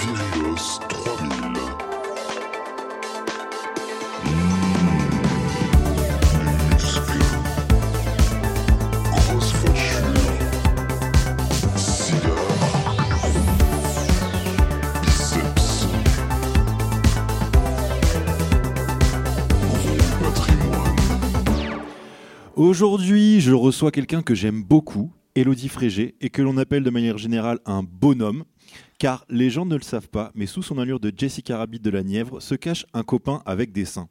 Virios 3000. Muscles. Grosse facture. Cigare. Biceps. Gros patrimoine. Aujourd'hui, je reçois quelqu'un que j'aime beaucoup, Elodie Frégé, et que l'on appelle de manière générale un bonhomme, car les gens ne le savent pas, mais sous son allure de Jessica Rabbit de la Nièvre se cache un copain avec des seins.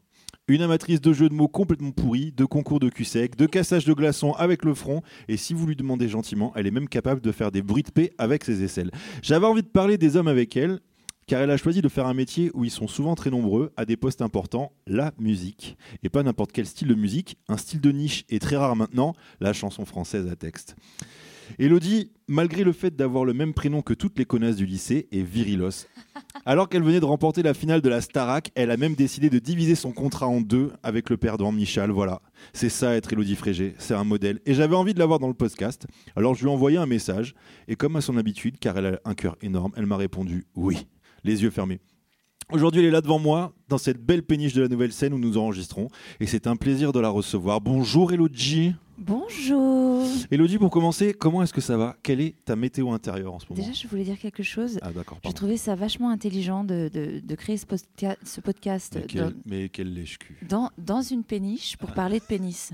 Une amatrice de jeux de mots complètement pourris, de concours de cul sec, de cassage de glaçons avec le front, et si vous lui demandez gentiment, elle est même capable de faire des bruits de paix avec ses aisselles. J'avais envie de parler des hommes avec elle, car elle a choisi de faire un métier où ils sont souvent très nombreux, à des postes importants, la musique. Et pas n'importe quel style de musique, un style de niche et très rare maintenant, la chanson française à texte. Elodie, malgré le fait d'avoir le même prénom que toutes les connasses du lycée, est virilos. Alors qu'elle venait de remporter la finale de la Starac, elle a même décidé de diviser son contrat en deux avec le perdant Michal. Voilà, c'est ça être Elodie Frégé, c'est un modèle. Et j'avais envie de l'avoir dans le podcast, alors je lui ai envoyé un message. Et comme à son habitude, car elle a un cœur énorme, elle m'a répondu oui, les yeux fermés. Aujourd'hui, elle est là devant moi, dans cette belle péniche de la nouvelle scène où nous enregistrons. Et c'est un plaisir de la recevoir. Bonjour Elodie. Bonjour. Elodie, pour commencer, comment est-ce que ça va? Quelle est ta météo intérieure en ce moment? Déjà, je voulais dire quelque chose. Ah d'accord, J'ai trouvé ça vachement intelligent de, de- de créer ce, podcast Mais dans, quel, mais quel lèche-cul. dans, dans une péniche pour parler de pénis.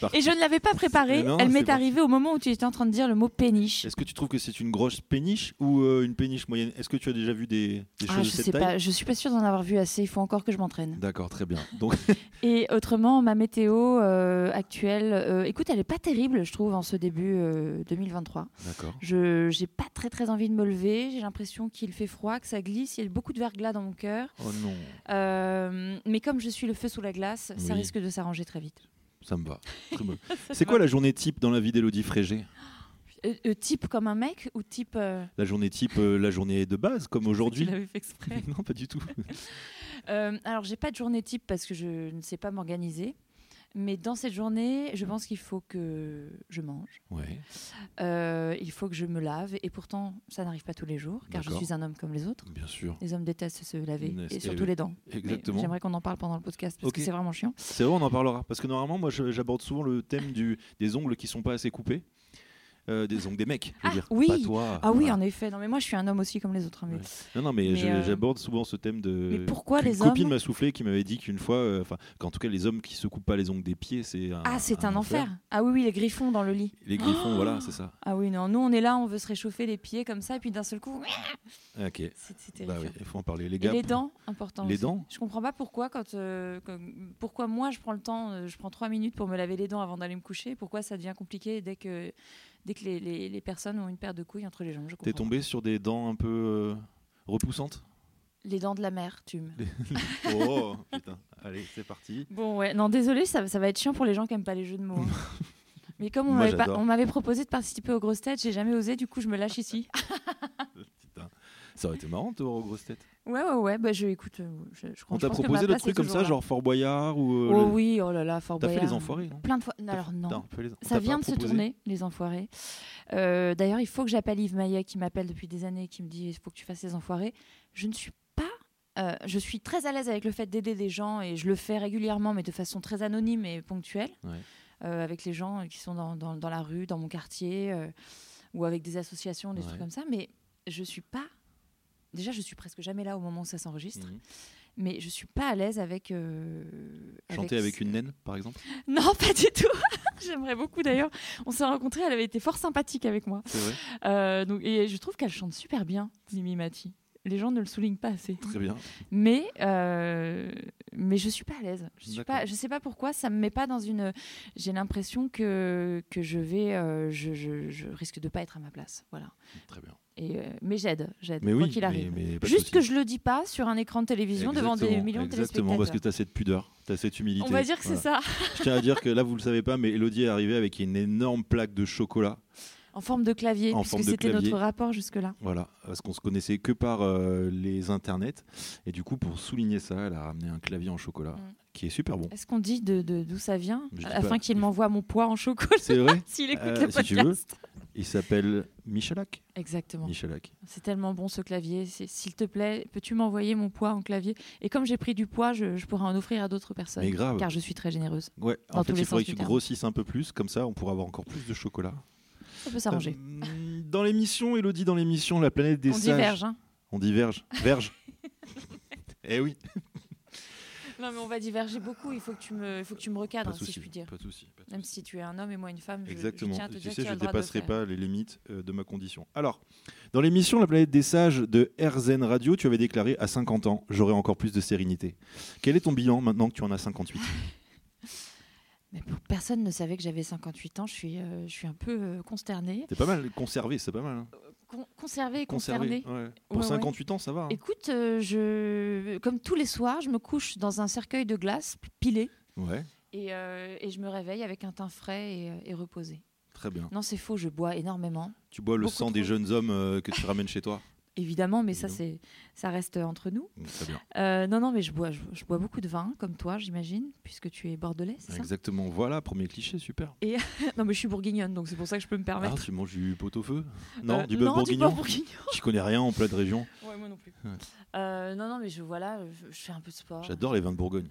Parti. Et je ne l'avais pas préparé. Mais non, Elle m'est arrivée au moment où tu étais en train de dire le mot péniche. Est-ce que tu trouves que c'est une grosse péniche ou euh, une péniche moyenne? Est-ce que tu as déjà vu des, des choses Ah, de je cette sais taille? Pas, je suis pas sûre d'en avoir vu assez. Il faut encore que je m'entraîne. D'accord, très bien. Donc, Et autrement, ma météo euh, actuelle, euh, écoute, elle est pas terrible, je trouve, en ce début euh, 2023. d'accord. Je j'ai pas très très envie de me lever. J'ai l'impression qu'il fait froid, que ça glisse. Il y a beaucoup de verglas dans mon cœur. Oh non, mais comme je suis le feu sous la glace, ça risque de s'arranger très vite. Ça me va. C'est quoi la journée type dans la vie d'Elodie Frégé? Euh, euh, type comme un mec ou type. euh, La journée type, la journée de base, comme aujourd'hui Tu l'avais fait exprès. Non, pas du tout. Alors, j'ai pas de journée type parce que je ne sais pas m'organiser. Mais dans cette journée, je pense qu'il faut que je mange. Ouais. Euh, il faut que je me lave. Et pourtant, ça n'arrive pas tous les jours, car je suis un homme comme les autres. Bien sûr. Les hommes détestent se laver, et surtout les dents. Exactement. J'aimerais qu'on en parle pendant le podcast parce que c'est vraiment chiant. C'est vrai, on en parlera. Parce que normalement, moi, j'aborde souvent le thème du, des ongles qui sont pas assez coupés. Euh, des ongles des mecs, je veux Ah, dire. oui. Pas toi. Ah oui, en effet. Non, mais moi, je suis un homme aussi comme les autres. hein, mais- Ouais. Non, non, mais, euh, j'aborde souvent ce thème de. Mais pourquoi Une les copine hommes m'a soufflé qui m'avait dit qu'une fois, euh, enfin, qu'en tout cas, les hommes qui se coupent pas les ongles des pieds, c'est un. Ah, c'est un, enfer. Ah oui, oui, les griffons dans le lit. Les griffons, voilà, c'est ça. Ah oui, non, nous on est là, on veut se réchauffer les pieds comme ça, et puis d'un seul coup, Ah, Ok. c'est Bah oui, il faut en parler. Les Et gars. les dents, important. Les aussi. dents Je comprends pas pourquoi, quand, euh, pourquoi moi je prends le temps, je prends trois minutes pour me laver les dents avant d'aller me coucher, pourquoi ça devient compliqué dès que, dès que les, les- les personnes ont une paire de couilles entre les jambes. Je T'es tombé sur des dents un peu euh, repoussantes? Les dents de la mer, tu me. Oh putain. Allez, c'est parti. Bon, ouais, non, désolé, ça, ça va être chiant pour les gens qui aiment pas les jeux de mots. hein. Mais comme on m'avait proposé de participer aux grosses têtes, j'ai jamais osé, du coup je me lâche ici. Ça aurait été marrant de te voir aux grosses têtes. Ouais, ouais, ouais, bah je écoute. euh, Je, je On t'a proposé place trucs comme ça, là. genre Fort Boyard ou. euh, Oh le- oui, oh là là, Fort T'as fait Boyard. les enfoirés, non Plein de fois. T'as Alors non. les- Ça vient de se tourner, les enfoirés. Euh, D'ailleurs, il faut que j'appelle Yves Maillet qui m'appelle depuis des années qui me dit il faut que tu fasses les enfoirés. Je ne suis pas. euh, je suis très à l'aise avec le fait d'aider des gens et je le fais régulièrement, mais de façon très anonyme et ponctuelle, Ouais. avec les gens qui sont dans, dans- dans la rue, dans mon quartier, ou avec des associations, des Ouais. trucs comme ça. Mais je suis pas. Déjà, je suis presque jamais là au moment où ça s'enregistre, Mhm. mais je suis pas à l'aise avec. euh, Chanter avec une naine, par exemple? Non, pas du tout. J'aimerais beaucoup d'ailleurs. On s'est rencontrés, elle avait été fort sympathique avec moi. C'est vrai Euh, donc, et je trouve qu'elle chante super bien, Mimi Mati. Les gens ne le soulignent pas assez. Très bien. Mais, euh, mais je suis pas à l'aise. Je suis pas, je sais pas pourquoi, ça me met pas dans une. J'ai l'impression que, que je vais, euh, je, je- je risque de pas être à ma place. Voilà. Très bien. Et, euh, mais j'aide, j'aide, quoi oui, qu'il arrive. mais Juste que je le dis pas sur un écran de télévision devant des millions de Exactement, parce que téléspectateurs. tu as cette pudeur, tu as cette humilité. On va dire que c'est ça. Je tiens à dire que là, vous le savez pas, mais Elodie est arrivée avec une énorme plaque de chocolat En forme de clavier, En puisque c'était notre rapport jusque-là. Voilà, parce qu'on se connaissait que par euh, les internets. Et du coup, pour souligner ça, elle a ramené un clavier en chocolat Mm. qui est super bon. Est-ce qu'on dit de de- d'où ça vient Afin qu'il m'envoie mon poids en chocolat C'est vrai s'il écoute Euh, le si tu podcast. Il s'appelle Michalak. Exactement. Michalak. C'est tellement bon ce clavier. S'il te plaît, peux-tu m'envoyer mon poids en clavier? Et comme j'ai pris du poids, je, je pourrais en offrir à d'autres personnes. Mais grave. Car je suis très généreuse. Ouais, en fait, il faudrait que tu grossisses un peu plus, comme ça on pourra avoir encore plus de chocolat. Ça peut s'arranger. Euh, dans l'émission, Elodie, dans l'émission La planète des On sages. diverge. Hein On diverge. Verge. eh oui. non, mais on va diverger beaucoup. Il faut que tu me, il faut que tu me recadres, de si souci. je puis dire. Pas de souci. pas de Même si tu es un homme et moi une femme, je- Exactement. je, tiens à te tu dire sais, je ne dépasserai pas les limites euh, de ma condition. Alors, dans l'émission La planète des sages de RZN Radio, tu avais déclaré à 50 ans, j'aurai encore plus de sérénité. Quel est ton bilan maintenant que tu en as 58 Mais personne ne savait que j'avais 58 ans. Je suis, euh, je suis un peu euh, consternée. C'est pas mal, conservé, c'est pas mal. hein. Con- conservée et Conservé. concernée. ouais. Pour Ouais, ouais. 58 ans, ça va. hein. Écoute, euh, je, comme tous les soirs, je me couche dans un cercueil de glace pilé Ouais, et, euh, et je me réveille avec un teint frais et, euh, et reposé. très bien. Non, c'est faux, je bois énormément, Tu bois le Beaucoup sang des jeunes hommes euh, que tu ramènes chez toi. évidemment, mais ça, Évidemment. c'est, ça reste entre nous. Bien. Euh, non, non, mais je bois, je, je bois beaucoup de vin, comme toi, j'imagine, puisque tu es bordelais, c'est ça? Exactement. Voilà, premier cliché, super. Non, mais je suis bourguignonne, donc c'est pour ça que je peux me Ah, permettre. tu manges du pot-au-feu Non, Euh, du bœuf non, bourguignon bourguignon. Je connais rien en plat de région? Ouais, moi non plus. Ouais. Euh, non, non, mais je, voilà, je, je fais un peu de sport. J'adore les vins de Bourgogne.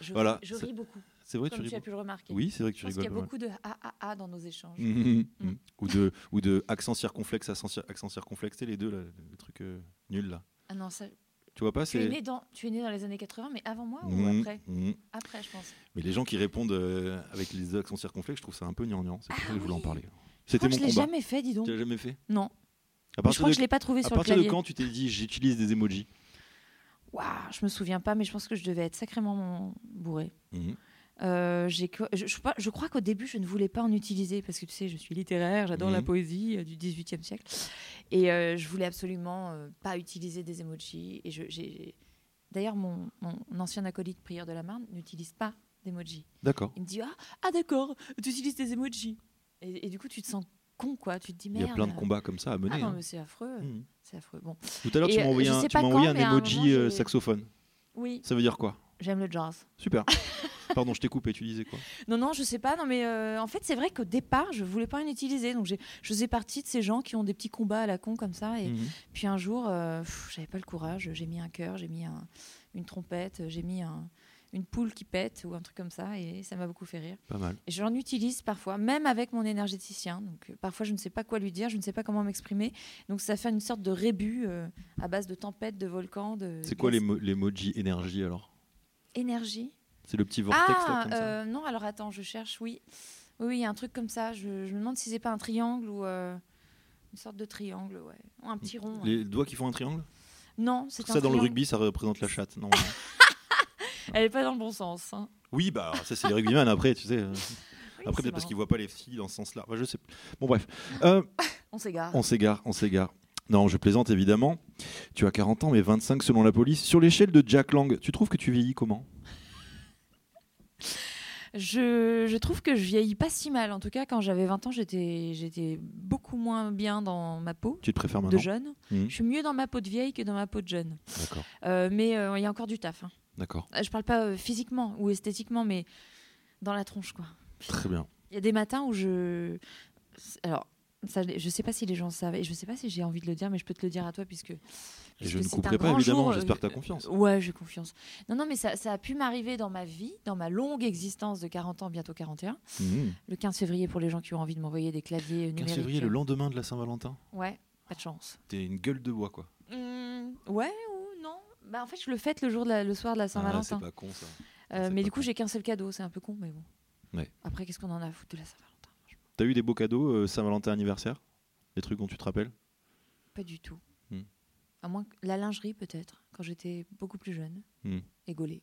Je, Voilà, je ris beaucoup, C'est vrai, comme tu as rigoles. pu le remarquer. Oui, c'est vrai que Je tu pense qu'il y rigoles. a beaucoup de AAA dans nos échanges. Mhm, Mm. mhm. Ou de ou de accent circonflexe, accent, cir- accent circonflexe, les deux, là, le truc euh, nul là. Ah non, ça, Tu vois pas tu, es né dans, tu es né dans les années 80, mais avant moi ou après? Après, je pense. Mais les gens qui répondent euh, avec les accents circonflexes, je trouve ça un peu gnangnan. C'est pour ça que je voulais en parler. Je C'était crois que mon je l'ai combat. jamais fait, dis donc. Tu l'as jamais fait? Non. À je crois de, que je l'ai pas trouvé à sur le partir de clavier. quand tu t'es dit j'utilise des emojis? Waouh, je me souviens pas, mais je pense que je devais être sacrément bourré. Euh, je, je crois- je crois qu'au début, je ne voulais pas en utiliser parce que tu sais, je suis littéraire, j'adore la Mhm. poésie euh, du XVIIIe siècle. Et euh, je voulais absolument pas utiliser des emojis. Et j'ai- D'ailleurs, mon, mon ancien acolyte prieur de la Marne n'utilise pas d'emojis. D'accord. Il me dit Ah, ah d'accord, tu utilises des emojis. Et, et du coup, tu te sens con, quoi. Tu te dis Il Merde. y a plein de combats comme ça à mener. Ah non, hein. mais c'est affreux. Mhm. C'est affreux. Bon. Tout à l'heure, tu m'as envoyé un, tu quand, emoji moment, saxophone. Oui, Ça veut dire quoi? J'aime le jazz. Super. Pardon, je t'ai coupé, tu disais quoi? Non, non, je sais pas. Non, mais euh, en fait, c'est vrai qu'au départ, je voulais pas en utiliser. Donc, je faisais partie de ces gens qui ont des petits combats à la con comme ça. Et Mhm. puis un jour, euh, j'avais pas le courage. J'ai mis un cœur, j'ai mis un- une trompette, j'ai mis un- une poule qui pète ou un truc comme ça. Et ça m'a beaucoup fait rire. Pas mal. Et j'en utilise parfois, même avec mon énergéticien. Donc, euh, parfois, je ne sais pas quoi lui dire, je ne sais pas comment m'exprimer. Donc, ça fait une sorte de rébut euh, à base de tempêtes, de volcans, de. C'est quoi l'emoji énergie alors? Énergie. C'est le petit vortex là, Ah, ça euh, non, alors attends, je cherche, oui. Oui, il y a un truc comme ça. Je, je me demande si c'est pas un triangle ou euh, une sorte de triangle, ouais. Ou un petit rond. ouais. Les doigts qui font un triangle? Non, c'est Ça dans le rugby, ça représente la chatte. Non, non. Elle est pas dans le bon sens. hein. Oui, bah ça c'est les rugbyman après, tu sais. euh. Oui, Après peut-être parce qu'ils voient pas les filles dans ce sens-là. Enfin, je sais. Bon bref. Euh, On s'égare. on s'égare, on s'égare. Non, je plaisante évidemment. Tu as 40 ans, mais 25 selon la police. Sur l'échelle de Jack Lang, tu trouves que tu vieillis comment? Je, je trouve que je vieillis pas si mal. En tout cas, quand j'avais 20 ans, j'étais j'étais beaucoup moins bien dans ma peau Tu te préfères de jeune. Mhm. Je suis mieux dans ma peau de vieille que dans ma peau de jeune. D'accord, Euh, mais euh, il y a encore du taf. hein. d'accord. Euh, Je parle pas physiquement ou esthétiquement, mais dans la tronche, quoi. Très bien. Il y a des matins où je. Alors, ça, je sais pas si les gens savent, et je sais pas si j'ai envie de le dire, mais je peux te le dire à toi, puisque. Et puisque je ne couperai pas évidemment, j'espère que tu as euh, confiance. Ouais, j'ai confiance. Non, non, mais ça, ça a pu m'arriver dans ma vie, dans ma longue existence de 40 ans, bientôt 41. Mhm. Le 15 février, pour les gens qui ont envie de m'envoyer des claviers 15 numériques. février, le lendemain de la Saint-Valentin. Ouais, pas de chance. T'es une gueule de bois quoi. Hum, ouais ou non bah, En fait, je le fête le, jour de la- le soir de la Ah, Saint-Valentin. c'est pas con ça. Euh, mais du coup, j'ai qu'un seul cadeau, c'est un peu con, mais bon. Ouais. Après, qu'est-ce qu'on en a à foutre de la Saint-Valentin? T'as eu des beaux cadeaux euh, Saint-Valentin anniversaire? Des trucs dont tu te rappelles? Pas du tout. Hmm. À moins que la lingerie, peut-être, quand j'étais beaucoup plus jeune Hmm. et gaulée.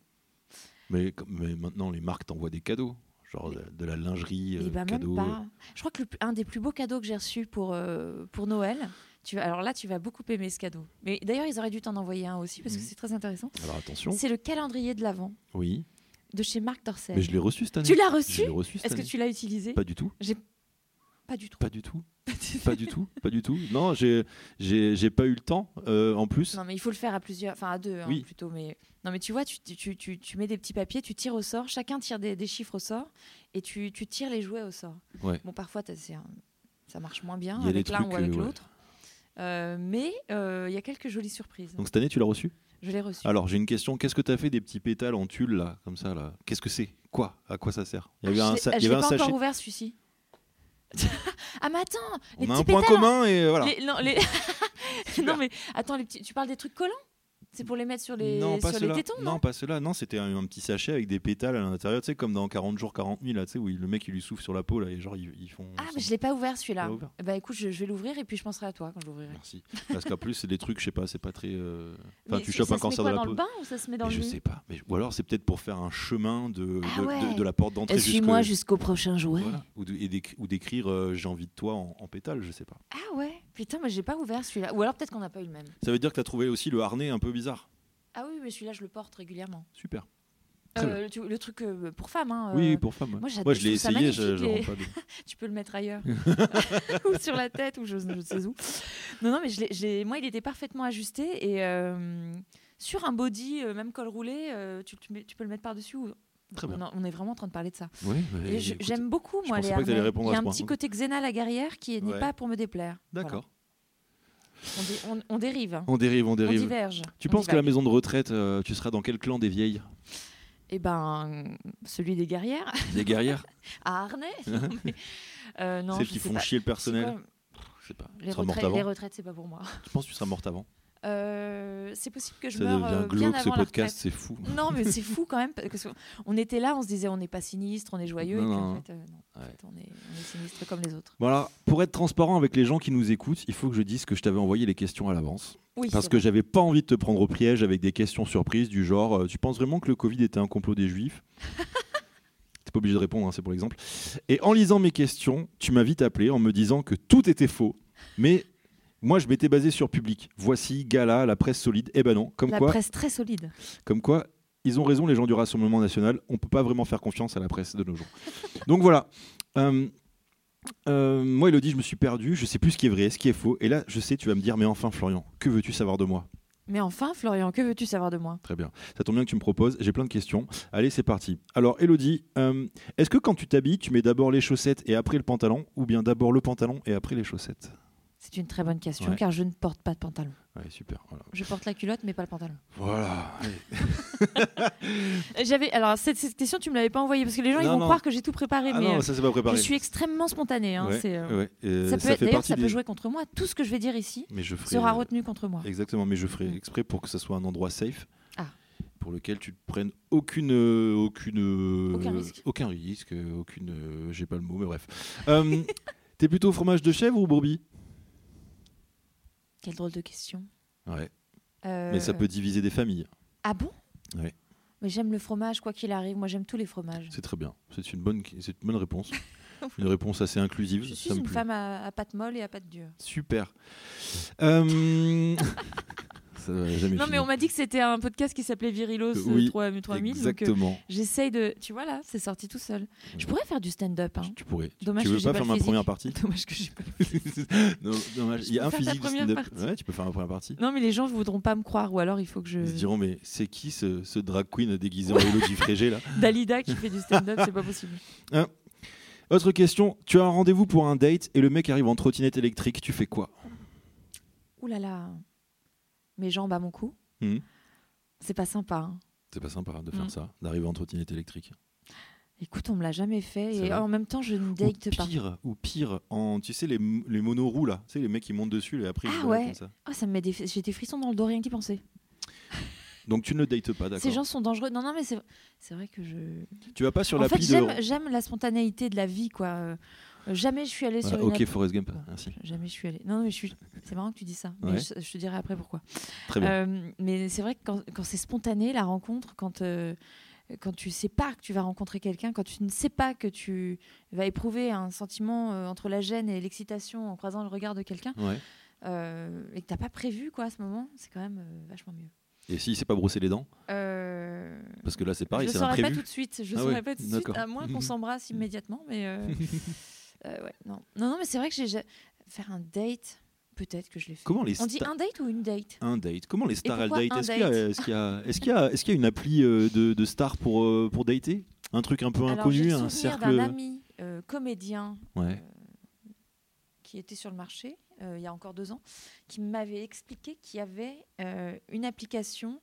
mais, maintenant, les marques t'envoient des cadeaux. Genre de, de la lingerie, euh, bah, pas. Je crois que le un des plus beaux cadeaux que j'ai reçus pour, euh, pour Noël, tu alors là, tu vas beaucoup aimer ce cadeau. Mais d'ailleurs, ils auraient dû t'en envoyer un aussi parce que Mhm. c'est très intéressant. Alors attention. C'est le calendrier de l'Avent Oui. de chez Marc Dorcel. Mais je l'ai reçu cette année. Tu l'as reçu Est-ce que tu l'as utilisé Pas du tout. Pas du tout. Pas du tout. Pas du tout. Pas du tout. Non, j'ai j'ai pas eu le temps. euh, en plus. Non, mais il faut le faire à plusieurs, enfin à deux hein, plutôt. Mais non, mais tu vois, tu, tu, tu, tu mets des petits papiers, tu tires au sort, chacun tire des, des chiffres au sort, et tu, tu tires les jouets au sort. Ouais. Bon, parfois, un- ça marche moins bien avec l'un ou avec euh, ouais. l'autre. Euh, mais euh, il y a quelques jolies surprises. Donc cette année, tu l'as reçu je l'ai reçu. Alors j'ai une question. Qu'est-ce que tu as fait des petits pétales en tulle là, comme ça là? Qu'est-ce que c'est? Quoi? À quoi ça sert? Il y avait Ah, un, ah, il y avait un pas sachet. encore ouvert celui-ci. ah mais attends, les On a petits un point pétales, commun et euh, voilà. Les- non, les- non mais attends, les petits... tu parles des trucs collants? C'est pour les mettre sur les, non, pas sur les tétons, non, non, pas cela. Non, c'était un, un petit sachet avec des pétales à l'intérieur, tu sais, comme dans 40 jours, 40 nuits, là, tu sais, où il- le mec il lui souffle sur la peau, là, et genre ils, ils font. Ah mais je l'ai pas ouvert celui-là. Bah écoute, je, je vais l'ouvrir et puis je penserai à toi quand je l'ouvrirai. Merci. Parce qu'en plus, c'est des trucs, je sais pas, c'est pas très. euh, Enfin, Mais tu chopes ça un se met cancer de la dans peau. le bain ou ça se met dans Mais le je sais pas. Mais, ou alors c'est peut-être pour faire un chemin de, Ah de, ouais. de- de la porte d'entrée Suis-moi jusqu'au prochain jouet. Voilà. Ou d'écrire euh, j'ai envie de toi en, en pétale, je sais pas. Ah ouais, putain, mais j'ai pas ouvert celui-là. Ou alors peut-être qu'on n'a pas eu le même. Ça veut dire que tu as trouvé aussi le harnais un peu bizarre. Ah oui, mais celui-là je le porte régulièrement. Super. Euh, le truc euh, pour femme, hein. Oui, euh, oui, pour femme. ouais. moi, j'adore- Moi, je l'ai essayé, je, je les- pas de- tu peux le mettre ailleurs. ou sur la tête, ou je, ne sais où. Non, non, mais je je moi il était parfaitement ajusté et sur un body, même col roulé, tu, tu mets- tu peux le mettre par-dessus. ou- Très bien. On, est vraiment en train de parler de ça. Écoute, J'aime beaucoup, moi, les que Il y a un point. petit côté xénal à guerrière qui n'est Ouais. pas pour me déplaire. D'accord. Voilà. On, dé- on- on dérive. hein. On dérive, on dérive. diverge. tu penses qu'à la maison de retraite, euh, tu seras dans quel clan des vieilles? Eh ben, celui des guerrières, Des guerrières à mais, euh, Celles qui font pas. chier le personnel Je sais pas. Les, retraites, les retraites, c'est pas pour moi. Je pense que tu seras morte avant? Euh, c'est possible que je Ça meure devient euh, bien glauque ce avant la podcast, c'est fou. Non, mais c'est fou quand même. Parce on était là, on se disait on n'est pas sinistre, on est joyeux. Non, et puis en fait, euh, non. En Ouais. fait, on, est, on est sinistre comme les autres. Bon alors, pour être transparent avec les gens qui nous écoutent, il faut que je dise que je t'avais envoyé les questions à l'avance. Oui, Parce que j'avais pas envie de te prendre au piège avec des questions surprises du genre euh, Tu penses vraiment que le Covid était un complot des juifs? T'es pas obligé de répondre, hein, c'est pour l'exemple. Et en lisant mes questions, tu m'as vite appelé en me disant que tout était faux. Mais moi, je m'étais basé sur public. Voici, Gala, la presse solide. Eh ben non, comme la quoi, presse très solide. comme quoi, ils ont raison, les gens du Rassemblement national. On peut pas vraiment faire confiance à la presse de nos jours. Donc voilà. Euh, euh, moi, Elodie, je me suis perdu. Je sais plus ce qui est vrai, ce qui est faux. Et là, je sais, tu vas me dire, mais enfin, Florian, que veux-tu savoir de moi? Mais enfin, Florian, que veux-tu savoir de moi? Très bien. Ça tombe bien que tu me proposes. J'ai plein de questions. Allez, c'est parti. Alors, Elodie, euh, est-ce que quand tu t'habilles, tu mets d'abord les chaussettes et après le pantalon, ou bien d'abord le pantalon et après les chaussettes? C'est une très bonne question Ouais. car je ne porte pas de pantalon. Ouais, super. Voilà. Je porte la culotte mais pas le pantalon. Voilà. J'avais alors cette, cette question tu me l'avais pas envoyée parce que les gens ils vont non. croire que j'ai tout préparé Ah mais non, euh, ça c'est pas préparé. je suis extrêmement spontanée. hein, Ouais, euh. Euh, ça peut, ça être- fait d'ailleurs, ça peut des- jouer contre moi. Tout ce que je vais dire ici Mais je ferai. sera euh, retenu contre moi. Exactement, mais je ferai Mm. exprès pour que ça soit un endroit safe. Ah. Pour lequel tu ne prennes aucune, euh, aucune, Aucun risque. aucun risque, aucune, j'ai pas le mot, mais bref. T'es plutôt fromage de chèvre ou brebis Quelle drôle de question. Ouais. Euh, Mais ça peut diviser des familles. Ah bon? Ouais. Mais j'aime le fromage quoi qu'il arrive. Moi j'aime tous les fromages. C'est très bien. C'est une bonne, c'est une bonne réponse. une réponse assez inclusive. Je suis une femme à, à pâte molle et à pâte dure. Super. Euh, ça va jamais Non mais on m'a dit que c'était un podcast qui s'appelait Virilos euh, Oui, 3, 3000. donc, euh, Exactement. J'essaye de. Tu vois là, c'est sorti tout seul. Je pourrais faire du stand-up. Hein. Tu pourrais. Dommage tu que veux j'ai pas pas faire ma première partie Dommage que j'ai pas. Non, dommage. Je Il y a un physique stand-up. Ouais, tu peux faire ma première partie. Non mais les gens voudront pas me croire ou alors il faut que je. Ils se diront, mais c'est qui ce, ce drag queen déguisé en Frégé là Dalida qui fait du stand-up, c'est pas possible. Autre question, tu as un rendez-vous pour un date et le mec arrive en trottinette électrique, tu fais quoi? Ouh là là. Mes jambes à mon cou. Mhm. C'est pas sympa. hein. C'est pas sympa de faire Mm. ça, d'arriver en trottinette électrique. Écoute, on me l'a jamais fait et en même temps je ne date pas. pire, ou pire, en, tu sais les, les monoroues là, tu sais les mecs qui montent dessus et après ils Ah ouais. comme ça. Ah, ça me met des... j'ai des frissons dans le dos rien qu'y penser. Donc tu ne dates pas, Ces d'accord gens sont dangereux. Non non mais c'est vrai que je. Tu vas pas sur en fait l'appli de... j'aime j'aime la spontanéité de la vie quoi. Jamais je suis allée Voilà, sur une ok, app- Forrest Gump, merci. Jamais je suis allée. Non, non, mais je suis. C'est marrant que tu dis ça. Mais Ouais. je, je te dirai après pourquoi. Très bien. Euh, mais c'est vrai que quand, quand c'est spontané, la rencontre, quand, euh, quand tu sais pas que tu vas rencontrer quelqu'un, quand tu ne sais pas que tu vas éprouver un sentiment euh, entre la gêne et l'excitation en croisant le regard de quelqu'un, Ouais. euh, et que t'as pas prévu quoi à ce moment, c'est quand même vachement mieux. Et s'il s'est pas brossé les dents Euh, Parce que là c'est pareil, je c'est ne saurais pas tout de suite. Je Ah saurais ouais, pas tout de suite, à moins qu'on s'embrasse immédiatement. Mais euh, Euh, ouais, non. non, non, mais c'est vrai que j'ai ja- faire un date. Peut-être que je l'ai fait. Comment les On dit un date ou une date? Un date Comment les stars elles date? Est-ce qu'il y est-ce qu'il y a, est-ce qu'il y y a, une appli euh, de, de stars pour un Un truc un peu Alors, inconnu, un cercle. d'un ami euh, comédien Ouais. qui était sur le marché euh, il y a encore deux ans, qui m'avait expliqué qu'il y avait euh, une application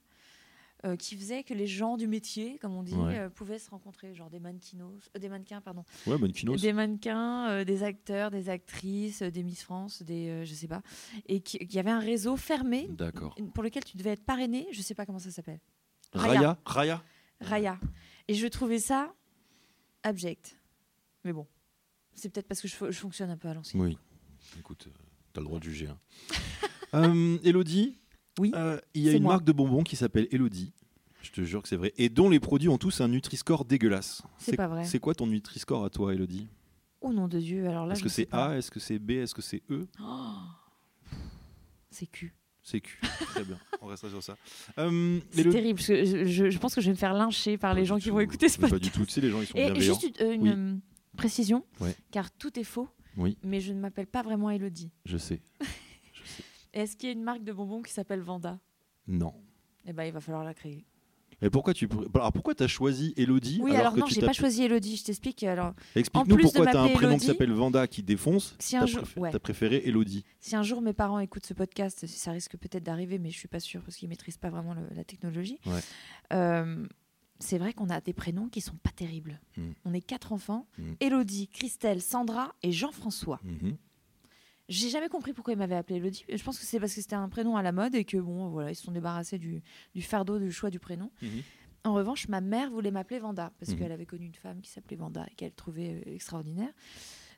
euh, qui faisait que les gens du métier, comme on dit, Ouais. euh, pouvaient se rencontrer, genre des mannequinos, euh, des mannequins, pardon, Ouais, des mannequins, euh, des acteurs, des actrices, euh, des Miss France, des euh, je sais pas, et qui- qu'il y avait un réseau fermé D'accord. pour lequel tu devais être parrainé, je sais pas comment ça s'appelle, Raya Raya Raya. Et je trouvais ça abject. Mais bon, c'est peut-être parce que je, fo- je fonctionne un peu à l'ancienne. Oui. Écoute, euh, t'as le droit de juger. hein. Euh, Elodie Oui, euh, Il y a une moi. marque de bonbons qui s'appelle Elodie. Je te jure que c'est vrai. Et dont les produits ont tous un Nutri-Score dégueulasse. C'est pas vrai. C'est quoi ton Nutri-Score à toi, Elodie? Oh nom de Dieu, alors là Est-ce que c'est. A Est-ce que c'est B Est-ce que c'est E? Oh. C'est cul. C'est Q. Très bien. On restera sur ça. Euh, C'est terrible. parce que je, je- je pense que je vais me faire lyncher par Pas les gens qui tout. vont écouter ce Mais podcast. Pas du tout. Tu sais, les gens, ils sont Et bienveillants. juste une, une, Oui. précision, Ouais. car tout est faux, Oui. mais je ne m'appelle pas vraiment Elodie. Je sais. Est-ce qu'il y a une marque de bonbons qui s'appelle Vanda? Non. Eh ben, il va falloir la créer. Et pourquoi tu alors pourquoi t'as choisi Elodie Oui, alors, que non, j'ai pas choisi Elodie. Je t'explique. Alors, En Explique-nous pourquoi t'as un prénom qui s'appelle Vanda qui défonce. si un t'as jour- préfé- ouais. t'as préféré Elodie. si un jour mes parents écoutent ce podcast, ça risque peut-être d'arriver, mais je suis pas sûre parce qu'ils maîtrisent pas vraiment le- la technologie. Ouais. Euh, c'est vrai qu'on a des prénoms qui sont pas terribles. Mm. On est quatre enfants Mm. Elodie, Christelle, Sandra et Jean-François. Mhm. J'ai jamais compris pourquoi ils m'avaient appelé Elodie. Je pense que c'est parce que c'était un prénom à la mode et que bon, voilà, ils se sont débarrassés du, du fardeau du choix du prénom. Mhm. En revanche, ma mère voulait m'appeler Vanda parce Mhm. qu'elle avait connu une femme qui s'appelait Vanda et qu'elle trouvait euh, extraordinaire.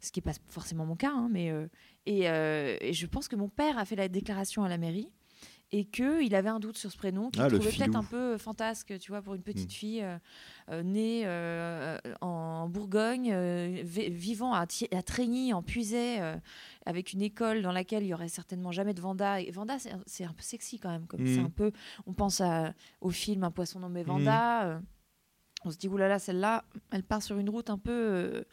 Ce qui n'est pas forcément mon cas, hein, mais euh, et, euh, et je pense que mon père a fait la déclaration à la mairie et qu'il avait un doute sur ce prénom, qu'il Ah, trouvait peut-être un peu fantasque, tu vois, pour une petite Mhm. fille euh, euh, née euh, en Bourgogne, euh, vi- vivant à, à Trégny, en Puisay, euh, avec une école dans laquelle il y aurait certainement jamais de Vanda. Et Vanda, c'est un- peu sexy quand même, comme c'est un peu. On pense à, au film Un poisson nommé Vanda. euh, on se dit oulala, celle-là, elle part sur une route un peu.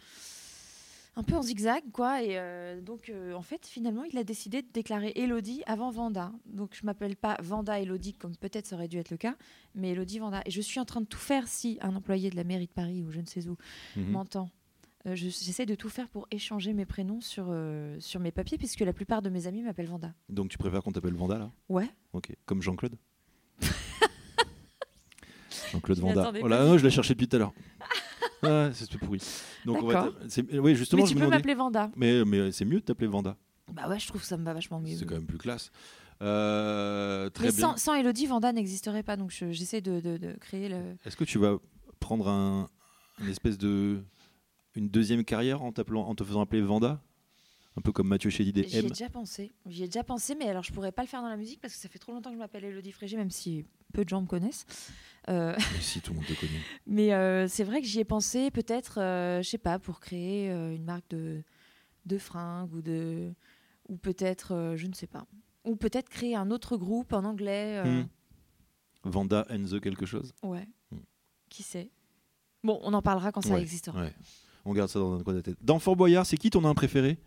Un peu en zigzag, quoi. Et euh, donc, euh, en fait, finalement, il a décidé de déclarer Elodie avant Vanda. Donc, je m'appelle pas Vanda Elodie, comme peut-être ça aurait dû être le cas, mais Elodie Vanda. Et je suis en train de tout faire si un employé de la mairie de Paris ou je ne sais où Mhm. m'entend. Euh, je- J'essaie de tout faire pour échanger mes prénoms sur, euh, sur mes papiers, puisque la plupart de mes amis m'appellent Vanda. Donc tu préfères qu'on t'appelle Vanda là? Ouais. Ok. Comme Jean-Claude? Jean-Claude Vanda. Voilà, pas. non, je l'ai cherché depuis tout à l'heure. Ah, c'est tout pourri. Donc on va D'accord. t'a- c'est- oui, justement, mais je tu me peux demandais- m'appeler Vanda. Mais, mais c'est mieux de t'appeler Vanda. Bah ouais, je trouve que ça me va vachement mieux. C'est quand même plus classe. Euh, très Mais bien. sans, sans Elodie, Vanda n'existerait pas, donc je- j'essaie de, de- de créer le. Est-ce que tu vas prendre un, une espèce de une deuxième carrière en, t'appelant- en te faisant appeler Vanda? Un peu comme Mathieu Chédid et J'y ai déjà pensé. J'y ai déjà pensé, mais alors je pourrais pas le faire dans la musique parce que ça fait trop longtemps que je m'appelle Elodie Frégé, même si peu de gens me connaissent. Euh, si, tout le monde te connaît. mais euh, c'est vrai que j'y ai pensé, peut-être, euh, je sais pas, pour créer euh, une marque de, de fringues ou de. Ou peut-être, je ne sais pas. Ou peut-être créer un autre groupe en anglais. Hmm. Vanda and the quelque chose Ouais. Hmm. Qui sait Bon, on en parlera quand ça Ouais, existera. ouais. On garde ça dans un coin de la tête. Dans Fort Boyard, c'est qui ton nain préféré?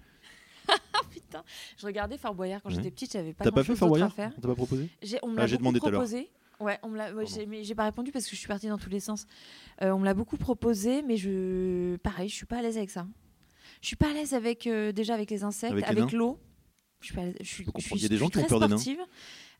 Putain, je regardais Fort Boyard quand Ouais. j'étais petite, j'avais pas T'as pas fait Fort Boyard faire. On t'a pas proposé J'ai, on me Ah, l'a beaucoup demandé proposé. Ouais, on me l'a, ouais, j'ai, mais j'ai pas répondu parce que je suis partie dans tous les sens. Euh, on me l'a beaucoup proposé, mais je, pareil, je suis pas à l'aise avec ça. Je suis pas à l'aise avec euh, déjà avec les insectes, Avec l'eau. Je suis Il y a des gens qui ont peur des nains.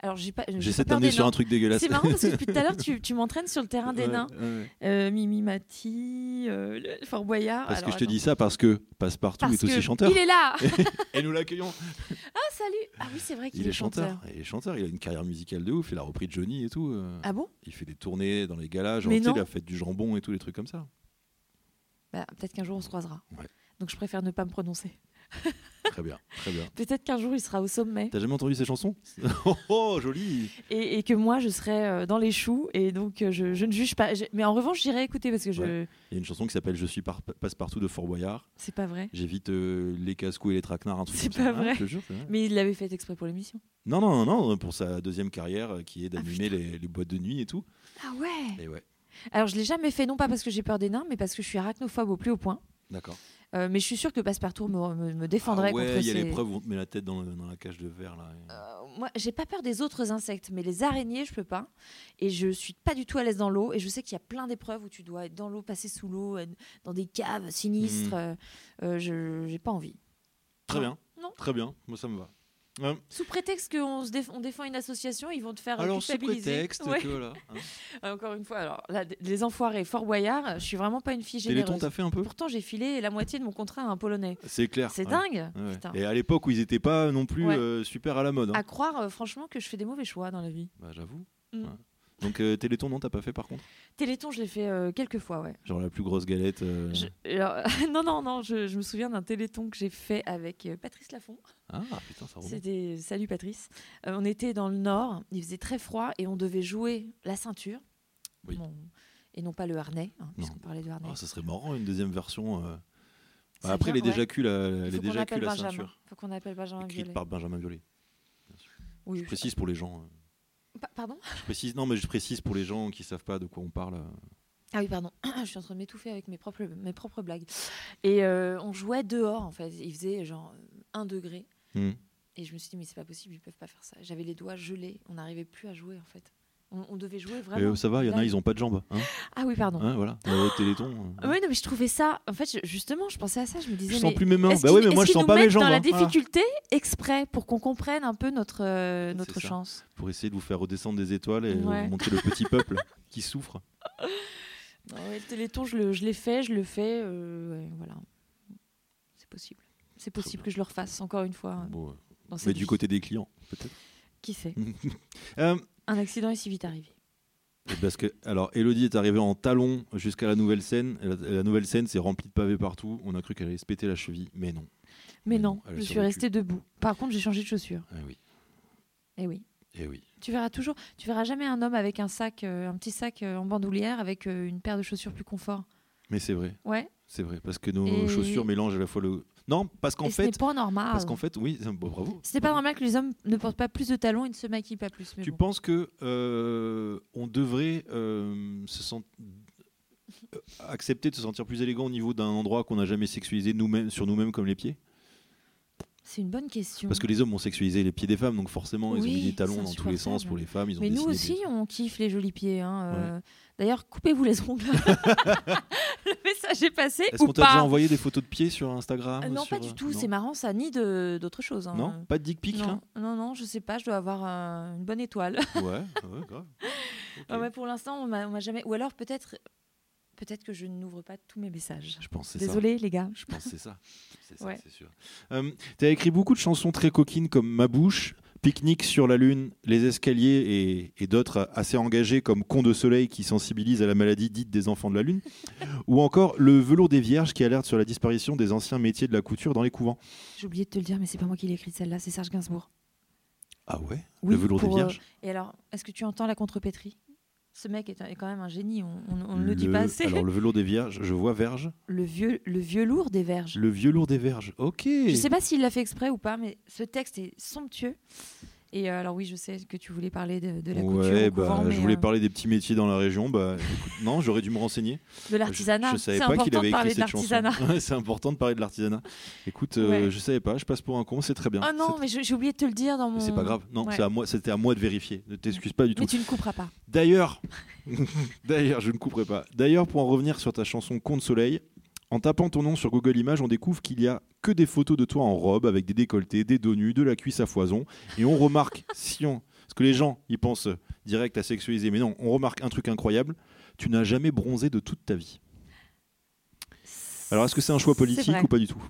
Alors j'ai pas. J'essaie de t'amener sur un truc dégueulasse. C'est marrant parce que depuis tout à l'heure, tu, tu m'entraînes sur le terrain des Ouais, nains. ouais. Euh, Mimi Mati, euh, Fort Boyard. Parce que Alors, je te dis ça parce que Passepartout est aussi que chanteur. Il est là Et nous l'accueillons. Ah, salut Ah oui, c'est vrai qu'il Il est chanteur. Il est chanteur. Il a une carrière musicale de ouf. Il a repris Johnny et tout. euh. Ah bon? Il fait des tournées dans les galas. Genre, non. la fête du jambon et tous les trucs comme ça. Bah, Peut-être qu'un jour on se croisera. Ouais. Donc je préfère ne pas me prononcer. Très bien, très bien. Peut-être qu'un jour il sera au sommet T'as jamais entendu ces chansons? Oh, oh, joli et, et que moi je serai euh, dans les choux et donc euh, je, je ne juge pas. Je- mais en revanche, j'irai écouter parce que je. Ouais. Il y a une chanson qui s'appelle Je suis par- passe-partout de Fort Boyard. C'est pas vrai. J'évite euh, les casse-coups et les traquenards, un truc C'est ça. pas Ah, vrai. je te jure, vrai. Mais il l'avait fait exprès pour l'émission. Non, non, non, non, pour sa deuxième carrière qui est Ah, d'animer les, les boîtes de nuit et tout. Ah ouais Et ouais, Alors je l'ai jamais fait, non pas parce que j'ai peur des nains, mais parce que je suis arachnophobe au plus haut point. d'accord. Euh, mais je suis sûre que Passepartout me, me, me défendrait Ah ouais, contre il y a ces... l'épreuve où on te met la tête dans, le- dans la cage de verre là. Euh, moi, j'ai pas peur des autres insectes, mais les araignées, je peux pas. Et je suis pas du tout à l'aise dans l'eau. Et je sais qu'il y a plein d'épreuves où tu dois être dans l'eau, passer sous l'eau, euh, dans des caves sinistres. Mhm. Euh, euh, je j'ai pas envie. Très Non. bien. Non. Très bien. Moi ça me va. Euh, Sous prétexte qu'on déf- défend une association, ils vont te faire alors sous culpabiliser. prétexte Ouais. que voilà. hein. Encore une fois, alors là, les enfoirés, Fort Boyard, je suis vraiment pas une fille Téléthon généreuse. t'as fait un peu? Pourtant, j'ai filé la moitié de mon contrat à un Polonais. C'est clair. C'est ouais. dingue. Ouais. Et à l'époque où ils étaient pas non plus euh, super à la mode. hein. À croire, euh, franchement, que je fais des mauvais choix dans la vie. Bah j'avoue. Mm. Donc euh, Téléthon non t'as pas fait par contre? Téléthon, je l'ai fait euh, quelques fois, ouais. Genre la plus grosse galette. euh, Je- alors, non, non, non, je, je me souviens d'un téléthon que j'ai fait avec Patrice Laffont. Ah putain ça remonte. C'était Salut Patrice. On était dans le nord, il faisait très froid et on devait jouer la ceinture. Oui. Bon, et non pas le harnais, hein, puisqu'on parlait de harnais. Ah, ça serait marrant une deuxième version. Bah, après bien, les déjà cul la, les déjà la Benjamin. ceinture. Faut qu'on appelle Benjamin Violet. par Benjamin Violet. Oui, Je précise pour les gens. Euh, Pa- Pardon? Je précise, non, mais je précise pour les gens qui savent pas de quoi on parle. euh. Ah oui, pardon. je suis en train de m'étouffer avec mes propres, mes propres blagues. Et euh, on jouait dehors, en fait. Il faisait genre 1 degré. Hmm. Et je me suis dit, mais c'est pas possible, ils peuvent pas faire ça. J'avais les doigts gelés. On n'arrivait plus à jouer, en fait. On, on devait jouer Mais, vraiment. euh, ça va, il y en a, ils ont pas de jambes. Hein Ah oui, pardon. Hein, voilà. Euh, Téléthon. euh, Ah Oui, non, mais je trouvais ça. En fait, je- justement, je pensais à ça. Je me disais, je mais. sens plus mes mains. Bah ouais, mais moi je sens pas mes jambes. dans la hein. Voilà. difficulté exprès pour qu'on comprenne un peu notre, euh, notre chance. Pour essayer de vous faire redescendre des étoiles et Ouais. montrer le petit peuple qui souffre. Non, ouais, le téléthon, je, le, je l'ai fait, je le fais. euh, ouais, voilà. C'est possible. C'est possible que je le refasse encore une fois. Bon, euh, mais du côté des clients, peut-être. Qui sait Euh, Un accident est si vite arrivé. Parce que, alors, Elodie est arrivée en talon jusqu'à la nouvelle scène. Et La, la nouvelle scène, c'est rempli de pavés partout. On a cru qu'elle allait se péter la cheville, mais non. Mais Mais non, je suis restée debout. Par contre, j'ai changé de chaussures. Ah oui, Eh oui. et oui. Tu verras toujours, tu verras jamais un homme avec un sac, euh, un petit sac euh, en bandoulière avec euh, une paire de chaussures plus confort. Mais c'est vrai, Ouais. c'est vrai, parce que nos Et- chaussures mélangent à la fois le. Non, parce qu'en fait, pas normal. parce qu'en fait, oui, bon, bravo. Ce n'est pas normal que les hommes ne portent pas plus de talons et ne se maquillent pas plus. Mais Tu bon. penses que euh, on devrait euh, se euh, accepter de se sentir plus élégant au niveau d'un endroit qu'on n'a jamais sexualisé nous-mêmes sur nous-mêmes comme les pieds? C'est une bonne question. Parce que les hommes ont sexualisé les pieds des femmes, donc forcément ils ont mis des talons c'est dans tous les sens pour les femmes. Ils ont Mais nous aussi, des- on kiffe les jolis pieds. hein, euh. D'ailleurs, coupez-vous les ongles. Message est passé Est-ce qu'on t'a déjà envoyé des photos de pieds sur Instagram Euh, Non, sur, pas du euh, tout. C'est marrant, ça, ni d'autre chose. hein. Non, pas de dick pic non, non, non, je sais pas. Je dois avoir euh, une bonne étoile. Ouais, ouais, grave. Ouais, pour l'instant, on m'a jamais. Ou alors peut-être, peut-être que je n'ouvre pas tous mes messages. Je pense que c'est ça. Les gars. Je c'est ça. C'est ça, Ouais. c'est sûr. Euh, tu as écrit beaucoup de chansons très coquines comme Ma bouche, Pique-nique sur la lune, Les escaliers et, et d'autres assez engagées comme Con de soleil qui sensibilise à la maladie dite des enfants de la lune, ou encore Le velours des vierges qui alerte sur la disparition des anciens métiers de la couture dans les couvents. J'ai oublié de te le dire, mais c'est pas moi qui l'ai écrite celle-là, c'est Serge Gainsbourg. Ah ouais? Oui, Le velours des euh, vierges? Et alors, est-ce que tu entends la contrepétrie? Ce mec est, un- est quand même un génie. On, on- on ne le dit pas assez. Alors le velours des vierges, je vois verge. Le vieux, le vieux lourd des verges. Le vieux lourd des verges. Ok. Je sais pas s'il l'a fait exprès ou pas, mais ce texte est somptueux. Et euh, alors oui, je sais que tu voulais parler de, de la couture Ouais, au couvent, bah, mais, je voulais euh, parler des petits métiers dans la région. Bah, écoute, non, j'aurais dû me renseigner. de l'artisanat. Je, je savais pas qu'il important avait écrit cette chanson. Ouais, c'est important de parler de l'artisanat. Écoute, euh, Ouais. je savais pas. Je passe pour un con. C'est très bien. Oh non, mais j'ai oublié de te le dire dans mon. c'est pas grave. Non, à moi. C'était à moi de vérifier. Ne t'excuse pas du tout. Mais tu ne couperas pas. D'ailleurs, d'ailleurs, je ne couperai pas. D'ailleurs, pour en revenir sur ta chanson Conte Soleil, en tapant ton nom sur Google Images, on découvre qu'il y a que des photos de toi en robe avec des décolletés, des dos nus, de la cuisse à foison, et on remarque si on, parce que les gens, ils pensent direct à sexualiser, mais non, on remarque un truc incroyable. Tu n'as jamais bronzé de toute ta vie. Alors, est-ce que c'est un choix politique ou pas du tout?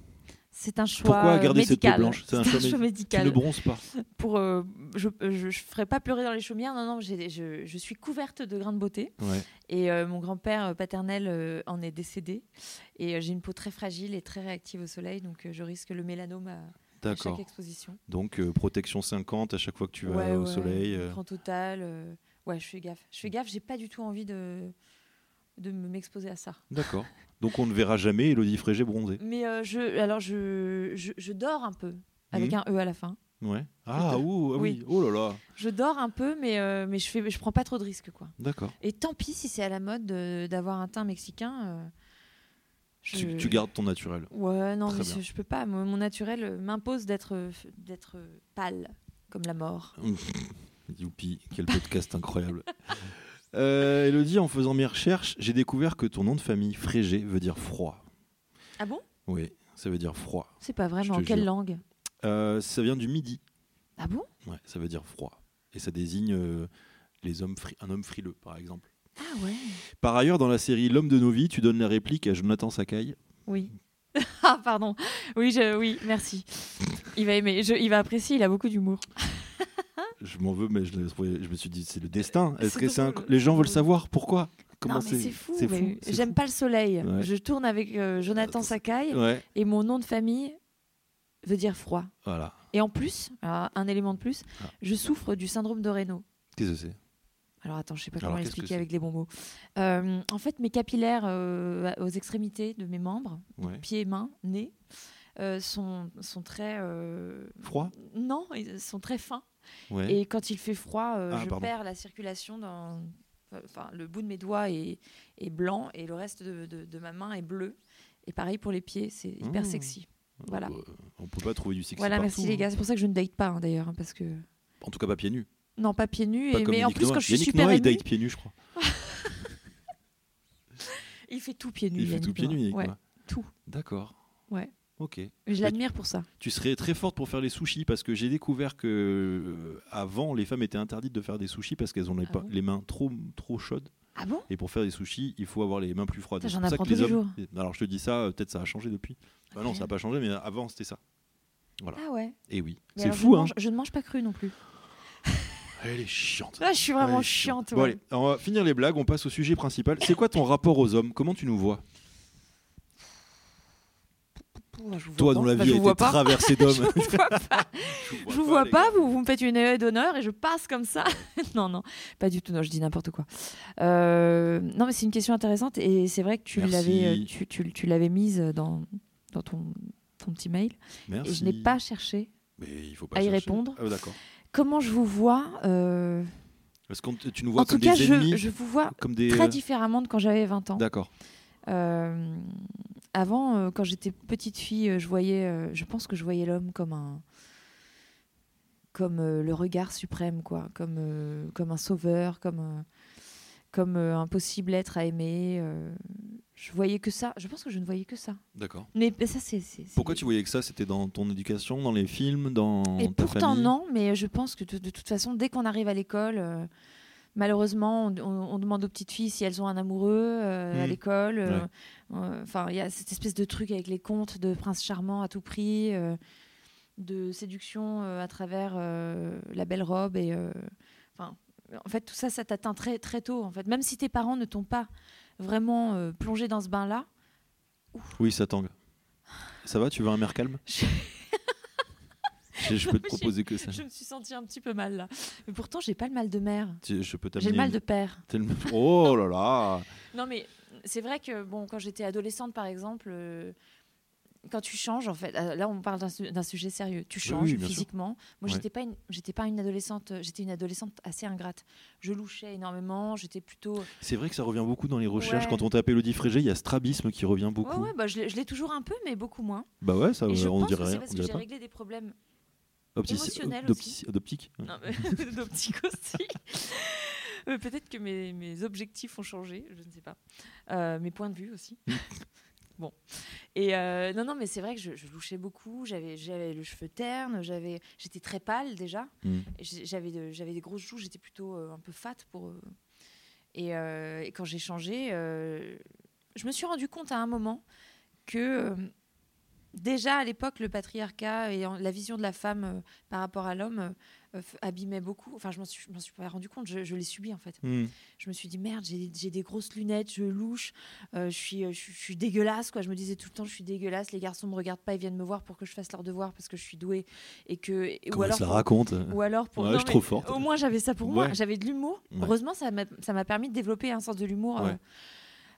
C'est un choix Pourquoi garder cette peau médical. blanche C'est un choix un choix Tu médical. ne bronzes pas. Pour, euh, je, je, je ferai pas pleurer dans les chaumières. Non, non, je, je suis couverte de grains de beauté. Ouais. Et euh, mon grand-père euh, paternel euh, en est décédé. Et euh, j'ai une peau très fragile et très réactive au soleil, donc euh, je risque le mélanome à, à chaque exposition. Donc, euh, protection 50 à chaque fois que tu vas Ouais, au ouais, soleil. euh. Écran total. euh, ouais, je fais gaffe. Je fais gaffe. J'ai pas du tout envie de de me- m'exposer à ça. D'accord. Donc, on ne verra jamais Elodie Frégé bronzée. Mais euh, je, alors je, je, je dors un peu avec Mhm. un e à la fin. Ouais. Ah, ouh, ah oui. oui. Oh là là. Je dors un peu, mais euh, mais je fais, je prends pas trop de risques quoi. D'accord. Et tant pis si c'est à la mode de- d'avoir un teint mexicain. euh, Je- Tu, tu gardes ton naturel. Ouais, non, Très mais je, je peux pas. Mon, mon naturel euh, m'impose d'être euh, d'être euh, pâle, comme la mort. Youpi, quel podcast incroyable. Euh, Elodie, en faisant mes recherches, j'ai découvert que ton nom de famille, Frégé, veut dire froid. Ah bon? Oui, ça veut dire froid. C'est pas vrai, mais en quelle jure. langue? Euh, ça vient du midi. Ah bon? Ouais, ça veut dire froid. Et ça désigne euh, les hommes un homme frileux, par exemple. Ah ouais. Par ailleurs, dans la série L'homme de nos vies, tu donnes la réplique à Jonathan Sakai. Oui. ah pardon. Oui, je, oui, merci. Il va aimer. Je- il va apprécier. Il a beaucoup d'humour. Je m'en veux, mais je, me suis dit, c'est le destin. Est-ce C'est que c'est un- drôle, les gens veulent savoir pourquoi? C'est fou. C'est J'aime fou. pas le soleil. Ouais. Je tourne avec euh, Jonathan Attends, Sakai Ouais, et mon nom de famille veut dire froid. voilà. Et en plus, alors, un élément de plus, Ah. je souffre du syndrome de Raynaud. Qu'est-ce que c'est? Alors attends, je sais pas Alors, comment l'expliquer avec les bons mots. Euh, en fait, mes capillaires euh, aux extrémités de mes membres, Ouais. pieds, mains, nez, euh, sont, sont très euh, Froid Non, ils sont très fins. Ouais. Et quand il fait froid, euh, Ah, je pardon. perds la circulation dans. Enfin, le bout de mes doigts est, est blanc et le reste de, de- de ma main est bleu. Et pareil pour les pieds, c'est hyper Mmh. sexy. Voilà. Euh, on peut pas trouver du sexy Voilà, partout, merci les hein. gars. C'est pour ça que je ne date pas hein, d'ailleurs, hein, parce que En tout cas, pas pieds nus. non, pas pieds nus. Pas et- comme mais en Yannick plus, Noah. quand je suis Yannick super Noah, il émue, date pieds nus, je crois. il fait tout pieds nus. Il fait Yannick tout pieds nus, Ouais, tout. D'accord. Ouais. Ok. Je l'admire pour ça. Tu serais très forte pour faire les sushis parce que j'ai découvert que euh, avant les femmes étaient interdites de faire des sushis parce qu'elles ont les, Ah bon? les mains trop trop chaudes Ah bon? Et pour faire des sushis il faut avoir les mains plus froides. J'en apprends tous les hommes- Alors je te dis ça, peut-être ça a changé depuis. Bah non, ça n'a pas changé, mais avant c'était ça. Voilà. Ah ouais. Et oui, Mais c'est fou je, hein. mange- je ne mange pas cru non plus. Elle est chiante. Là, je suis vraiment chiante. Bon allez, on va finir les blagues, on passe au sujet principal. C'est quoi ton rapport aux hommes? Comment tu nous vois Ouh, je vous vois Toi dont la Bah, vie a été traversée d'hommes. Je vous vois pas. Je vous vois pas, vous, vous me faites une haie d'honneur et je passe comme ça. non, non, pas du tout. Non, je dis n'importe quoi. Euh, non, mais c'est une question intéressante et c'est vrai que tu l'avais, euh, tu, tu- tu l'avais mise dans, dans ton, ton petit mail Merci. et je n'ai pas cherché. Mais il faut pas à y chercher. répondre. Ah, d'accord. Comment je vous vois euh, Parce que tu nous vois En tout cas, des je, je vous vois comme des. très différemment de quand j'avais 20 ans. D'accord. Euh, avant, euh, quand j'étais petite fille, euh, je voyais, euh, je pense que je voyais l'homme comme un, comme le regard suprême, quoi, comme comme un sauveur, comme un, comme un possible être à aimer. je voyais que ça. Je pense que je ne voyais que ça. D'accord. Mais mais ça, c'est. Pourquoi tu voyais que ça? C'était dans ton éducation, dans les films, dans Et ta pourtant famille? non, mais je pense que de, de toute façon, dès qu'on arrive à l'école, malheureusement, on, demande aux petites filles si elles ont un amoureux euh, à Mhm. l'école. euh, Ouais. euh, Enfin, il y a cette espèce de truc avec les contes de prince charmant à tout prix, de séduction à travers la belle robe et. Enfin, en fait, tout ça, ça t'atteint très très tôt. En fait, même si tes parents ne t'ont pas vraiment plongé dans ce bain-là. Oui, ça tangue. Ça va Tu veux un mer calme? Je- peux te proposer que ça. Je me suis sentie un petit peu mal là. Mais pourtant, j'ai pas le mal de mère. Tu- Je peux J'ai le mal de père. Le- Oh là là Non, mais c'est vrai que bon, quand j'étais adolescente, par exemple, euh, quand tu changes, en fait, euh, là, on parle d'un su- d'un sujet sérieux. Tu changes oui, bien sûr. physiquement. Moi, Ouais. j'étais pas une, j'étais pas une adolescente. euh, J'étais une adolescente assez ingrate. Je louchais énormément. J'étais plutôt. C'est vrai que ça revient beaucoup dans les recherches. Ouais. Quand on tape Elodie Frégé, il y a strabisme qui revient beaucoup. Ouais, ouais, bah, je l'ai toujours un peu, mais beaucoup moins. Bah ouais, ça, Et je on pense dirait que c'est parce que j'ai réglé des problèmes D'optici- D'optique aussi. Peut-être que mes, mes objectifs ont changé, je ne sais pas. Euh, mes points de vue aussi. bon. Et euh, non, non, mais c'est vrai que je, je louchais beaucoup. J'avais, j'avais le cheveu terne. J'avais, j'étais très pâle déjà. Mm. J'avais, de- j'avais des grosses joues. J'étais plutôt euh, un peu fat pour. Et, et quand j'ai changé, je me suis rendu compte à un moment que déjà à l'époque, le patriarcat et la vision de la femme euh, par rapport à l'homme euh, abîmait beaucoup. Enfin, je m'en suis, pas rendu compte, je, je l'ai subi en fait. Hmm. Je me suis dit merde, j'ai des grosses lunettes, je louche, euh, je, suis, je, suis- je suis dégueulasse quoi. Je me disais tout le temps, je suis dégueulasse. Les garçons me regardent pas, ils viennent me voir pour que je fasse leur devoir parce que je suis douée et que. et- ou alors ça pour- raconte? ou alors pour. Ouais, non, je suis mais trop forte. Au moins j'avais ça pour moi. J'avais de l'humour. Ouais. Heureusement, ça m'a permis de développer un sens de l'humour.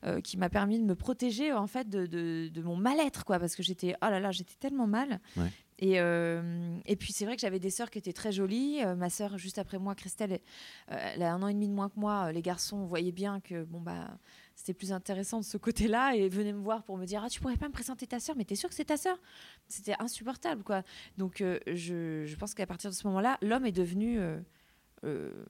Euh, qui m'a permis de me protéger en fait de, de- de mon mal-être quoi parce que j'étais oh là là j'étais tellement mal Ouais. Et, euh, et puis c'est vrai que j'avais des sœurs qui étaient très jolies. Euh, ma sœur, juste après moi, Christelle, elle, a un an et demi de moins que moi. Les garçons voyaient bien que bon bah c'était plus intéressant de ce côté-là et venaient me voir pour me dire ah tu pourrais pas me présenter ta sœur, mais t'es sûre que c'est ta sœur? C'était insupportable quoi. Donc je, je pense qu'à partir de ce moment-là, l'homme est devenu euh,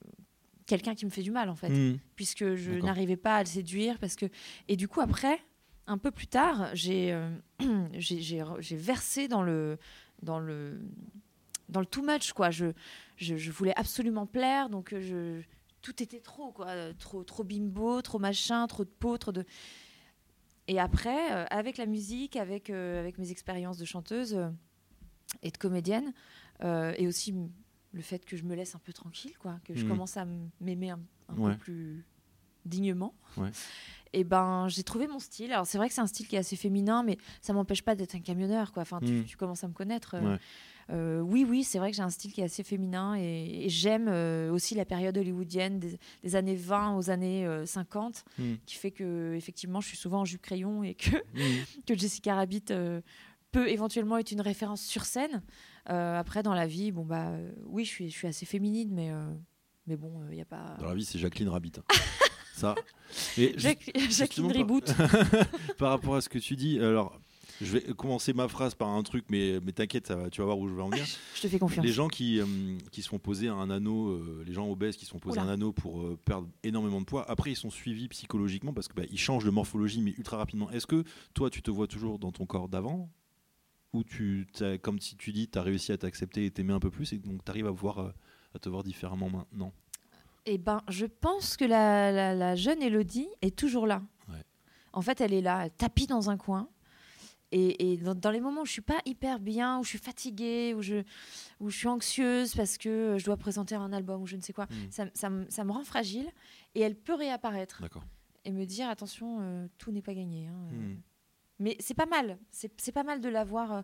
quelqu'un qui me fait du mal en fait Hmm. puisque je n'arrivais pas à le séduire parce que et du coup après un peu plus tard j'ai euh, j'ai- versé dans le dans le dans le too much quoi. Je, je, je voulais absolument plaire donc euh, je tout était trop quoi. Trop trop bimbo trop machin trop de peau trop de et après euh, avec la musique avec euh, avec mes expériences de chanteuse et de comédienne et aussi le fait que je me laisse un peu tranquille quoi que je Mhm. commence à m'aimer un, un Ouais. peu plus dignement Ouais. et ben j'ai trouvé mon style alors c'est vrai que c'est un style qui est assez féminin mais ça m'empêche pas d'être un camionneur quoi enfin tu, tu commences à me connaître euh, Ouais. euh, oui, oui, c'est vrai que j'ai un style qui est assez féminin et, et j'aime euh, aussi la période hollywoodienne des, des années 20 aux années euh, 50, Mm. qui fait que effectivement je suis souvent en jupe crayon et que, Hmm. que Jessica Rabbit peut éventuellement être une référence sur scène. Euh, après, dans la vie, bon bah euh, oui, je suis, je suis assez féminine, mais, euh, mais bon, il n'y a pas. Dans la vie, c'est Jacqueline Rabbit. hein. Ça. Et ju- Jack- Jacqueline justement, par- Reboot. par rapport à ce que tu dis, alors, je vais commencer ma phrase par un truc, mais, mais t'inquiète, ça va- tu vas voir où je vais en venir. Je te fais confiance. Les gens qui, euh, qui se font poser un anneau, euh, les gens obèses qui se font poser Oula. un anneau pour euh, perdre énormément de poids, après ils sont suivis psychologiquement parce qu'ils ils changent de morphologie mais ultra rapidement. Est-ce que toi tu te vois toujours dans ton corps d'avant ou tu, comme si tu dis, tu as réussi à t'accepter et t'aimer un peu plus et donc tu arrives à, voir, euh, à te voir différemment maintenant Eh ben, je pense que la, la- la jeune Elodie est toujours là. Ouais. En fait, elle est là, elle tapis dans un coin. Et, et dans, dans les moments où je suis pas hyper bien, où je suis fatiguée, où je, où je suis anxieuse parce que je dois présenter un album ou je ne sais quoi, Mm. ça, ça me- ça me rend fragile. Et elle peut réapparaître D'accord. et me dire attention, euh, tout n'est pas gagné. hein, euh. Mais c'est pas mal. C'est pas mal de l'avoir. euh,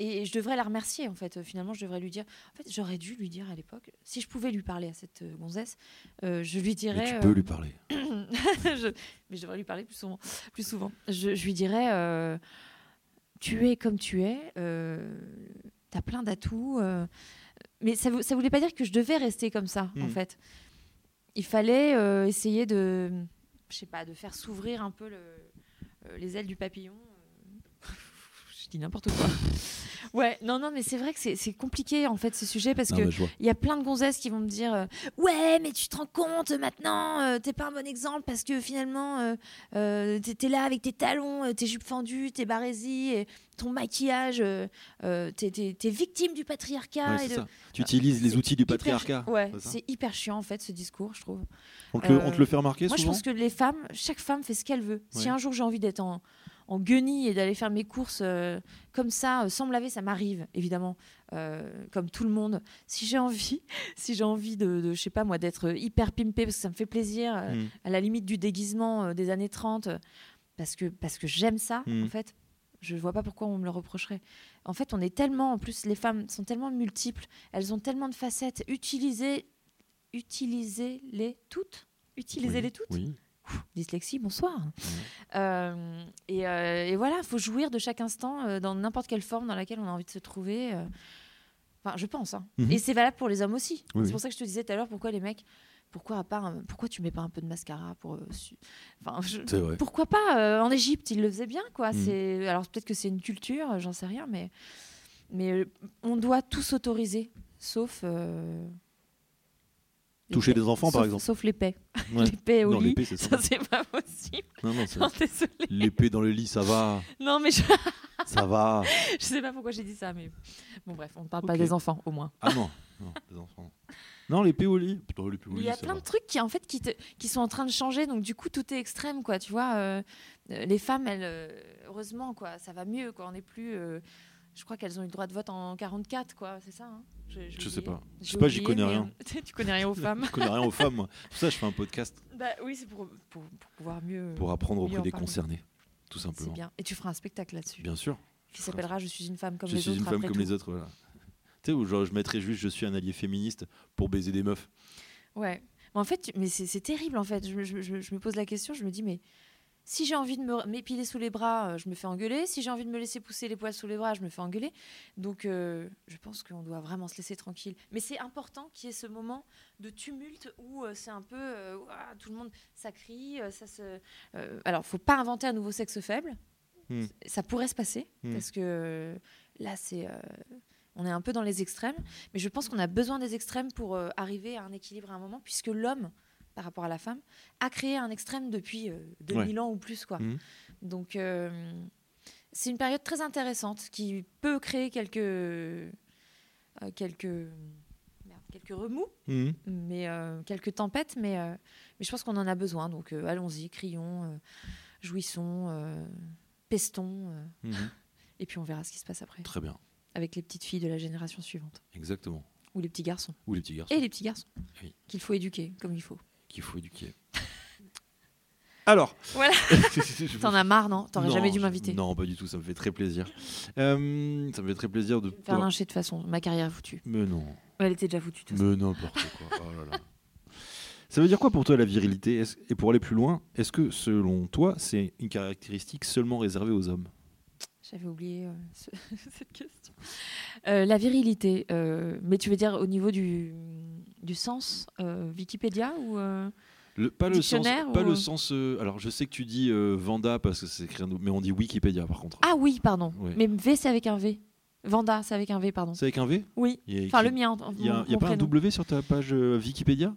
et je devrais la remercier en fait. Euh, Finalement, je devrais lui dire. En fait, j'aurais dû lui dire à l'époque, si je pouvais lui parler à cette euh, gonzesse, euh, je lui Mais dirais. tu euh, peux lui parler. je- mais je devrais lui parler plus souvent. Plus souvent. Je, je lui dirais euh, tu es comme tu es, euh, tu as plein d'atouts. mais ça ne voulait pas dire que je devais rester comme ça, en Mm. fait. Il fallait essayer de, je sais pas, de faire s'ouvrir un peu le- les ailes du papillon. Euh. je dis n'importe quoi. Ouais, non, non, mais c'est vrai que c'est compliqué, en fait, ce sujet, parce Non, que je il y a plein de gonzesses qui vont me dire euh, Ouais, mais tu te rends compte maintenant, euh, t'es pas un bon exemple parce que finalement, euh, euh, t'es là avec tes talons, euh, tes jupes fendues, tes barésies, et ton maquillage, euh, euh, t'es victime du patriarcat. Ouais, et c'est de- ça. Tu utilises les outils du hyper- patriarcat. Ouais, c'est hyper chiant en fait ce discours, je trouve. on, te le, euh, on te le fait remarquer Moi, je souvent pense que les femmes, chaque femme fait ce qu'elle veut. Si un jour j'ai envie d'être en, en guenille et d'aller faire mes courses euh, comme ça, euh, sans me laver, ça m'arrive, évidemment, euh, comme tout le monde. Si j'ai envie, si j'ai envie de, de, je sais pas moi, d'être hyper pimpée parce que ça me fait plaisir, euh, Mm. à la limite du déguisement des années 30, euh, parce que, parce que j'aime ça, Mm. en fait. Je vois pas pourquoi on me le reprocherait. En fait, on est tellement, en plus, les femmes sont tellement multiples, elles ont tellement de facettes. Utilisez, utilisez-les toutes? Utilisez-les Oui, toutes? Oui. Dyslexie, bonsoir. Euh, et, euh, et voilà, il faut jouir de chaque instant euh, dans n'importe quelle forme dans laquelle on a envie de se trouver. euh. Enfin, je pense. hein. Mhm. Et c'est valable pour les hommes aussi. Oui, c'est oui. pour ça que je te disais tout à l'heure, pourquoi les mecs, pourquoi à part, un- pourquoi tu mets pas un peu de mascara pour, euh, su- enfin, je- pourquoi pas euh, En Égypte, ils le faisaient bien, quoi. Mhm. C'est alors peut-être que c'est une culture, euh, j'en sais rien, mais mais euh, on doit tout s'autoriser, sauf les Toucher des enfants, par exemple. Sauf paix. Ouais. Paix au Non, lit, l'épée, ça ça. c'est pas possible. Non, non. L'épée dans le lit, ça va. Non, mais je, Ça va. je sais pas pourquoi j'ai dit ça, mais bon, bref, on ne parle pas des enfants, au moins. Ah non, non, des enfants. Non, l'épée au lit. Putain, l'épée au Il lit, y a plein va. de trucs qui, en fait, qui, te- qui sont en train de changer, donc du coup, tout est extrême, quoi. Tu vois, euh, euh, les femmes, elles, euh, heureusement, quoi, ça va mieux, quoi. On n'est plus. euh, je crois qu'elles ont eu le droit de vote en 44, quoi, c'est ça hein Je sais pas. Je sais pas, j'y connais rien. tu connais rien aux femmes. Je connais rien aux femmes, moi. Pour ça je fais un podcast bah oui, c'est pour, pour, pour pouvoir mieux. pour apprendre auprès des parler. concernés, tout C'est simplement. bien. Et tu feras un spectacle là-dessus. Bien sûr. Qui s'appellera Je suis une femme comme je les suis autres. une femme comme tout. les autres, voilà. Tu sais, où genre, je mettrais juste je suis un allié féministe pour baiser des meufs. Ouais. Mais en fait, mais c'est c'est terrible en fait. Je, je je je me pose la question, je me dis mais si j'ai envie de me m'épiler sous les bras, euh, je me fais engueuler. Si j'ai envie de me laisser pousser les poils sous les bras, je me fais engueuler. Donc, euh, je pense qu'on doit vraiment se laisser tranquille. Mais c'est important qu'il y ait ce moment de tumulte où euh, c'est un peu euh, ouah, tout le monde ça crie, ça se. alors, faut pas inventer un nouveau sexe faible. Hmm. Ça pourrait se passer Hmm. parce que là, c'est. on est un peu dans les extrêmes, mais je pense qu'on a besoin des extrêmes pour euh, arriver à un équilibre à un moment, puisque l'homme, par rapport à la femme, a créé un extrême depuis euh, 2000 ans ou plus. Quoi. Mhm. Donc, euh, c'est une période très intéressante qui peut créer quelques, euh, quelques, quelques remous, Mhm. mais euh, quelques tempêtes, mais, euh, mais je pense qu'on en a besoin. Donc, euh, allons-y, crions, euh, jouissons, euh, pestons, euh, Mhm. et puis on verra ce qui se passe après Très bien, avec les petites filles de la génération suivante exactement. ou les petits garçons Ou les petits garçons et les petits garçons Oui. qu'il faut éduquer comme il faut. Qu'il faut éduquer. Alors. Voilà. T'en as marre, non? T'aurais jamais dû m'inviter. Non, pas du tout, ça me fait très plaisir. Euh, ça me fait très plaisir de. Faire lyncher de toute façon, ma carrière est foutue. Mais non, Elle était déjà foutue. de toute façon. mais n'importe quoi. Oh là là. Ça veut dire quoi pour toi la virilité? Et pour aller plus loin, est-ce que selon toi, c'est une caractéristique seulement réservée aux hommes? J'avais oublié euh, ce- cette question. Euh, la virilité, euh, mais tu veux dire au niveau du, du sens Wikipédia ou Le- pas le sens, pas le sens. alors, je sais que tu dis Vanda parce que c'est écrit, mais on dit Wikipédia par contre. Ah oui, pardon. Ouais. Mais V c'est avec un V. Vanda c'est avec un V, pardon. C'est avec un V? Oui. Enfin le mien. Il y a, mon- y a pas un. W sur ta page Wikipédia?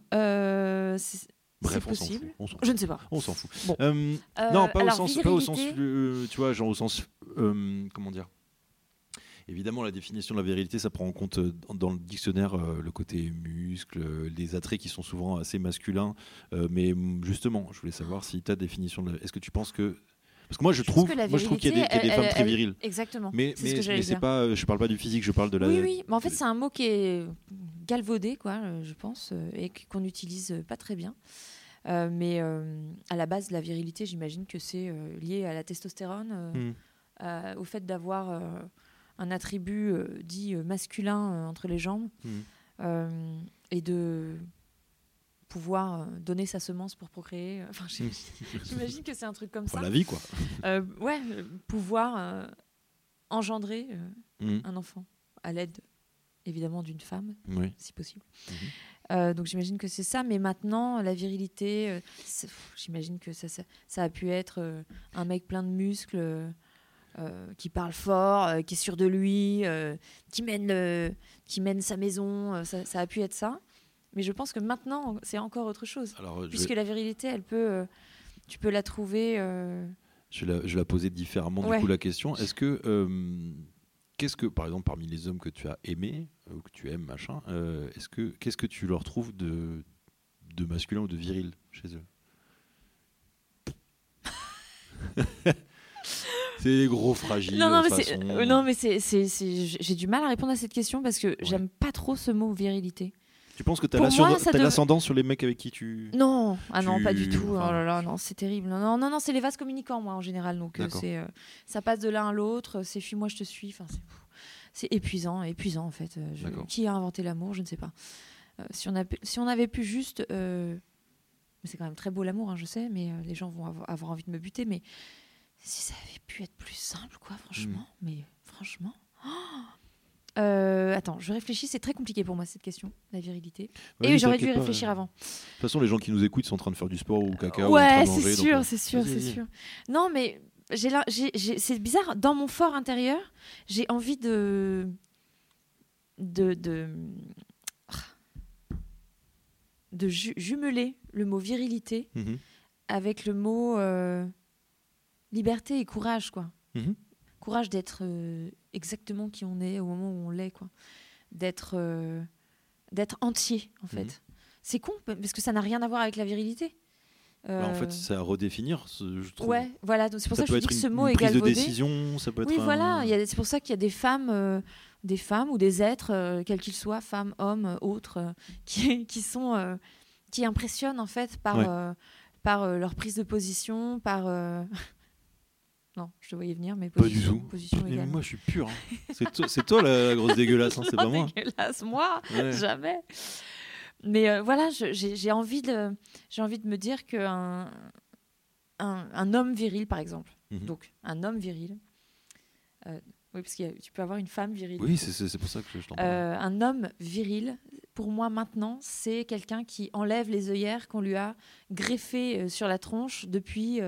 Bref, on s'en fout. On Je ne sais pas. On s'en fout. Bon. Euh, Euh, non, pas, alors, au sens, pas au sens, virilité, euh, tu vois, genre au sens, comment dire? Évidemment, la définition de la virilité, ça prend en compte dans, le dictionnaire le côté muscle, les attraits qui sont souvent assez masculins. mais justement, je voulais savoir si ta définition, de- est-ce que tu penses que, parce que moi, je trouve, moi, je trouve qu'il y a des, elle- femmes très viriles. Exactement. Mais, mais, ce c'est pas, euh, je parle pas du physique, je parle de la. Oui, oui, mais en fait, c'est un mot qui est galvaudé, quoi, euh, je pense, euh, et qu- qu'on n'utilise pas très bien. Euh, mais euh, à la base, la virilité, j'imagine que c'est euh, lié à la testostérone, euh, Mm. à- au fait d'avoir un attribut dit masculin entre les jambes, Mm. euh, et de pouvoir euh, donner sa semence pour procréer. Enfin, j'imagine que c'est un truc comme ça. la vie, quoi. Euh, ouais, euh, pouvoir euh, engendrer euh, Mm. un enfant à l'aide évidemment d'une femme Oui. si possible Mhm. Euh, donc j'imagine que c'est ça mais maintenant la virilité euh, j'imagine que ça, ça, ça a pu être euh, un mec plein de muscles euh, euh, qui parle fort euh, qui est sûr de lui euh, qui mène le- qui mène sa maison euh, ça, ça a pu être ça mais je pense que maintenant c'est encore autre chose Alors, vais- puisque la virilité elle peut euh, tu peux la trouver euh, Je vais la, je vais la poser différemment Ouais. du coup la question. Est-ce que euh, qu'est-ce que par exemple parmi les hommes que tu as aimés ou que tu aimes machin, euh, est-ce que qu'est-ce que tu leur trouves de de masculin ou de viril chez eux? C'est des gros fragiles. Non, non, mais façon. c'est, euh, non, mais c'est, c'est- c'est- j'ai du mal à répondre à cette question parce que Ouais. j'aime pas trop ce mot virilité. Tu penses que tu as l'ascendant dev- sur les mecs avec qui tu Non, ah non, pas du tout. enfin, oh là là, non, c'est terrible. Non, non, non, non, c'est les vases communicants, moi, en général. Donc, euh, c'est, euh, ça passe de l'un à l'autre. C'est fuis-moi, je te suis. Enfin, c'est, c'est épuisant, épuisant, en fait. Euh, je- qui a inventé l'amour Je ne sais pas. Euh, si, on a, si on avait pu juste. euh, c'est quand même très beau l'amour, hein, je sais, mais euh, les gens vont avoir, avoir envie de me buter. Mais si ça avait pu être plus simple, quoi, franchement. Mm. Mais franchement. Oh Euh, attends, je réfléchis, c'est très compliqué pour moi cette question, la virilité. Et j'aurais dû y pas. réfléchir avant. De toute façon, les gens qui nous écoutent sont en train de faire du sport ou caca ouais, manger. c'est sûr, euh, c'est sûr, c'est sûr. Non, mais c'est bizarre. Dans mon fort intérieur, j'ai envie de de de, de ju- jumeler le mot virilité Mhm. avec le mot euh, liberté et courage, quoi. Mhm. Courage d'être euh, exactement qui on est au moment où on l'est, quoi. D'être euh, d'être entier, en fait. Mhm. C'est con parce que ça n'a rien à voir avec la virilité. Bah, en Euh, fait, c'est à redéfinir, je trouve. Ouais, voilà. C'est pour ça, ça que je dis que ce mot est prise de galvaudé. décision, ça peut être Oui, un- voilà. C'est pour ça qu'il y a des femmes, euh, des femmes ou des êtres, euh, quels qu'ils soient, femmes, hommes, euh, autres, euh, qui, qui sont, euh, qui impressionnent en fait par, Ouais. euh, par euh, leur prise de position, par. non, je te voyais venir, mais Pas du position, tout. position Mais moi, je suis pur. hein. C'est toi, c'est toi la, la grosse dégueulasse, hein, c'est pas moi. Dégueulasse, moi, Ouais. jamais. Mais euh, voilà, j'ai envie de, j'ai envie de me dire qu'un un, un homme viril, par exemple. Mhm. Donc, un homme viril. Euh, oui, parce que tu peux avoir une femme virile. Oui, c'est- pour ça que je t'en parle. Euh, un homme viril, pour moi maintenant, c'est quelqu'un qui enlève les œillères qu'on lui a greffées sur la tronche depuis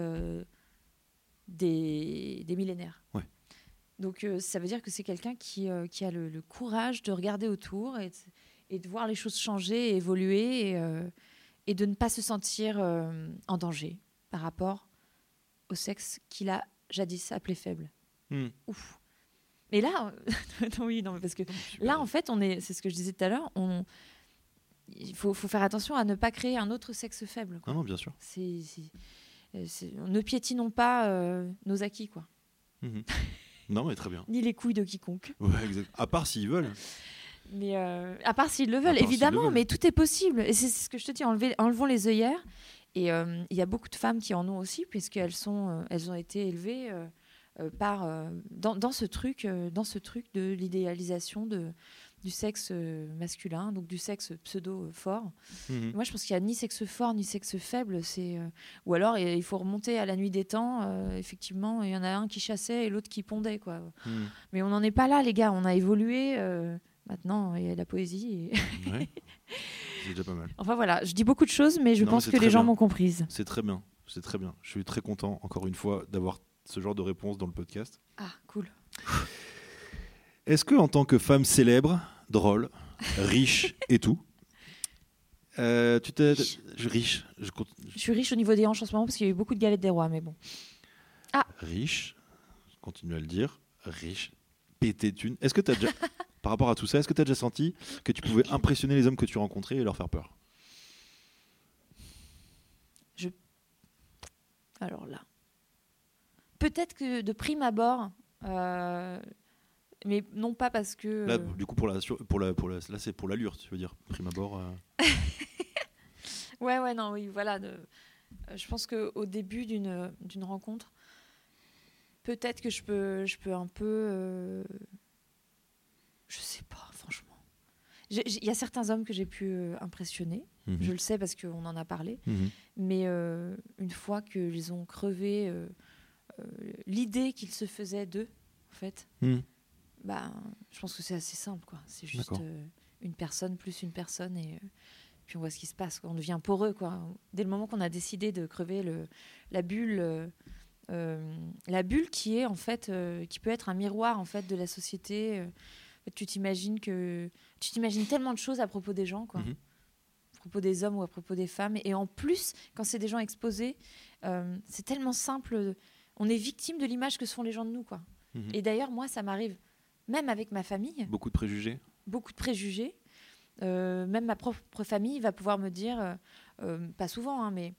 des, des millénaires. Ouais. Donc euh, ça veut dire que c'est quelqu'un qui, euh, qui a le, le courage de regarder autour et de, et de voir les choses changer et évoluer et, euh, et de ne pas se sentir euh, en danger par rapport au sexe qu'il a jadis appelé faible. Hmm. Ouf. Mais là, non, oui, non, parce que Là, en fait, on est, c'est ce que je disais tout à l'heure, on, il faut, faut faire attention à ne pas créer un autre sexe faible. quoi. Non, non, bien sûr. C'est- ne piétinons pas euh, nos acquis, quoi. Mhm. non, mais très bien. Ni les couilles de quiconque. Ouais, exact. À part s'ils veulent. Mais euh, à part s'ils le veulent, le évidemment, veulent. mais tout est possible. Et c'est ce que je te dis, enlever, enlevons les œillères. Et euh, il y a beaucoup de femmes qui en ont aussi, puisqu'elles sont, elles ont été élevées par dans, dans ce truc, dans ce truc de l'idéalisation de du sexe euh, masculin, donc du sexe pseudo euh, fort. Mhm. Moi, je pense qu'il n'y a ni sexe fort ni sexe faible. C'est euh, ou alors il faut remonter à la nuit des temps. euh, effectivement, il y en a un qui chassait et l'autre qui pondait, quoi. Mhm. Mais on n'en est pas là, les gars. On a évolué. euh, maintenant, il y a la poésie. et- Ouais. C'est déjà pas mal. enfin voilà, je dis beaucoup de choses, mais je Non, pense que les gens m'ont comprise. C'est très bien. C'est très bien. Je suis très content, encore une fois, d'avoir ce genre de réponse dans le podcast. Ah, cool. Est-ce que, en tant que femme célèbre, drôle, riche et tout, euh, tu t'es. je- Riche, je compte- Je suis riche au niveau des hanches en ce moment parce qu'il y a eu beaucoup de galettes des rois, mais bon. riche, je continue à le dire, riche, pété de thunes. Est-ce que tu as déjà, par rapport à tout ça, est-ce que tu as déjà senti que tu pouvais impressionner les hommes que tu rencontrais et leur faire peur? Alors là, peut-être que de prime abord, euh, mais non pas parce que. Là, euh, du coup, pour la, pour la, pour la- là, c'est pour l'allure, tu veux dire, prime abord. euh, Ouais, ouais, non, oui, voilà. de- euh, je pense qu'au début d'une d'une rencontre, peut-être que je peux, je peux un peu. euh, je sais pas, franchement. Il y a certains hommes que j'ai pu euh, impressionner. mhm, Je le sais parce qu'on en a parlé. mhm. Mais une fois qu'ils ont crevé l'idée qu'ils se faisaient d'eux, en fait, Mhm. Bah, je pense que c'est assez simple. quoi. C'est juste euh, une personne plus une personne et euh, puis on voit ce qui se passe. quoi. On devient poreux. Quoi. Dès le moment qu'on a décidé de crever le, la bulle, euh, la bulle qui est en fait, qui peut être un miroir en fait de la société. tu t'imagines que tu t'imagines tellement de choses à propos des gens, quoi. Mhm. À propos des hommes ou à propos des femmes. Et en plus, quand c'est des gens exposés, c'est tellement simple. On est victime de l'image que se font les gens de nous, quoi. Mhm. Et d'ailleurs, moi, ça m'arrive, même avec ma famille, Beaucoup de préjugés. beaucoup de préjugés. Euh, même ma propre famille va pouvoir me dire, euh, euh, pas souvent, hein, mais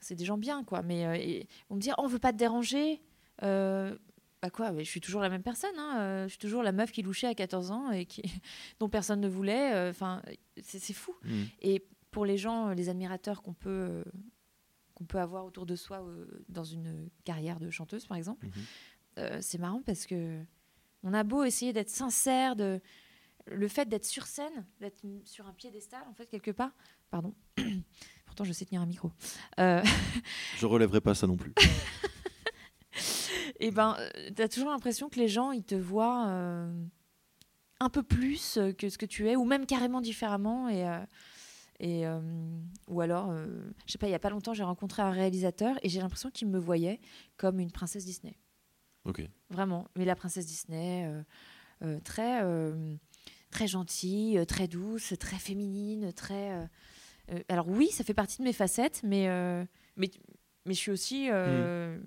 c'est des gens bien, quoi. Mais euh, et vont me dire, oh, on veut pas te déranger. Bah quoi, mais je suis toujours la même personne. hein, je suis toujours la meuf qui louchait à 14 ans et qui, dont personne ne voulait. Enfin, c'est fou. Mhm. Et pour les gens, les admirateurs qu'on peut, qu'on peut avoir autour de soi dans une carrière de chanteuse, par exemple, euh, c'est marrant parce que on a beau essayer d'être sincère, de le fait d'être sur scène, d'être sur un piédestal, en fait, quelque part. Pardon. Pourtant, je sais tenir un micro. Euh, Je relèverai pas ça non plus. et ben, tu as toujours l'impression que les gens, ils te voient euh, un peu plus euh, que ce que tu es, ou même carrément différemment. Et, euh, et, euh, ou alors, euh, je sais pas, il y a pas longtemps, j'ai rencontré un réalisateur et j'ai l'impression qu'il me voyait comme une princesse Disney. Vraiment. Mais la princesse Disney, euh, euh, très, euh, très gentille, très douce, très féminine, très. alors oui, ça fait partie de mes facettes, mais mais, mais je suis aussi euh,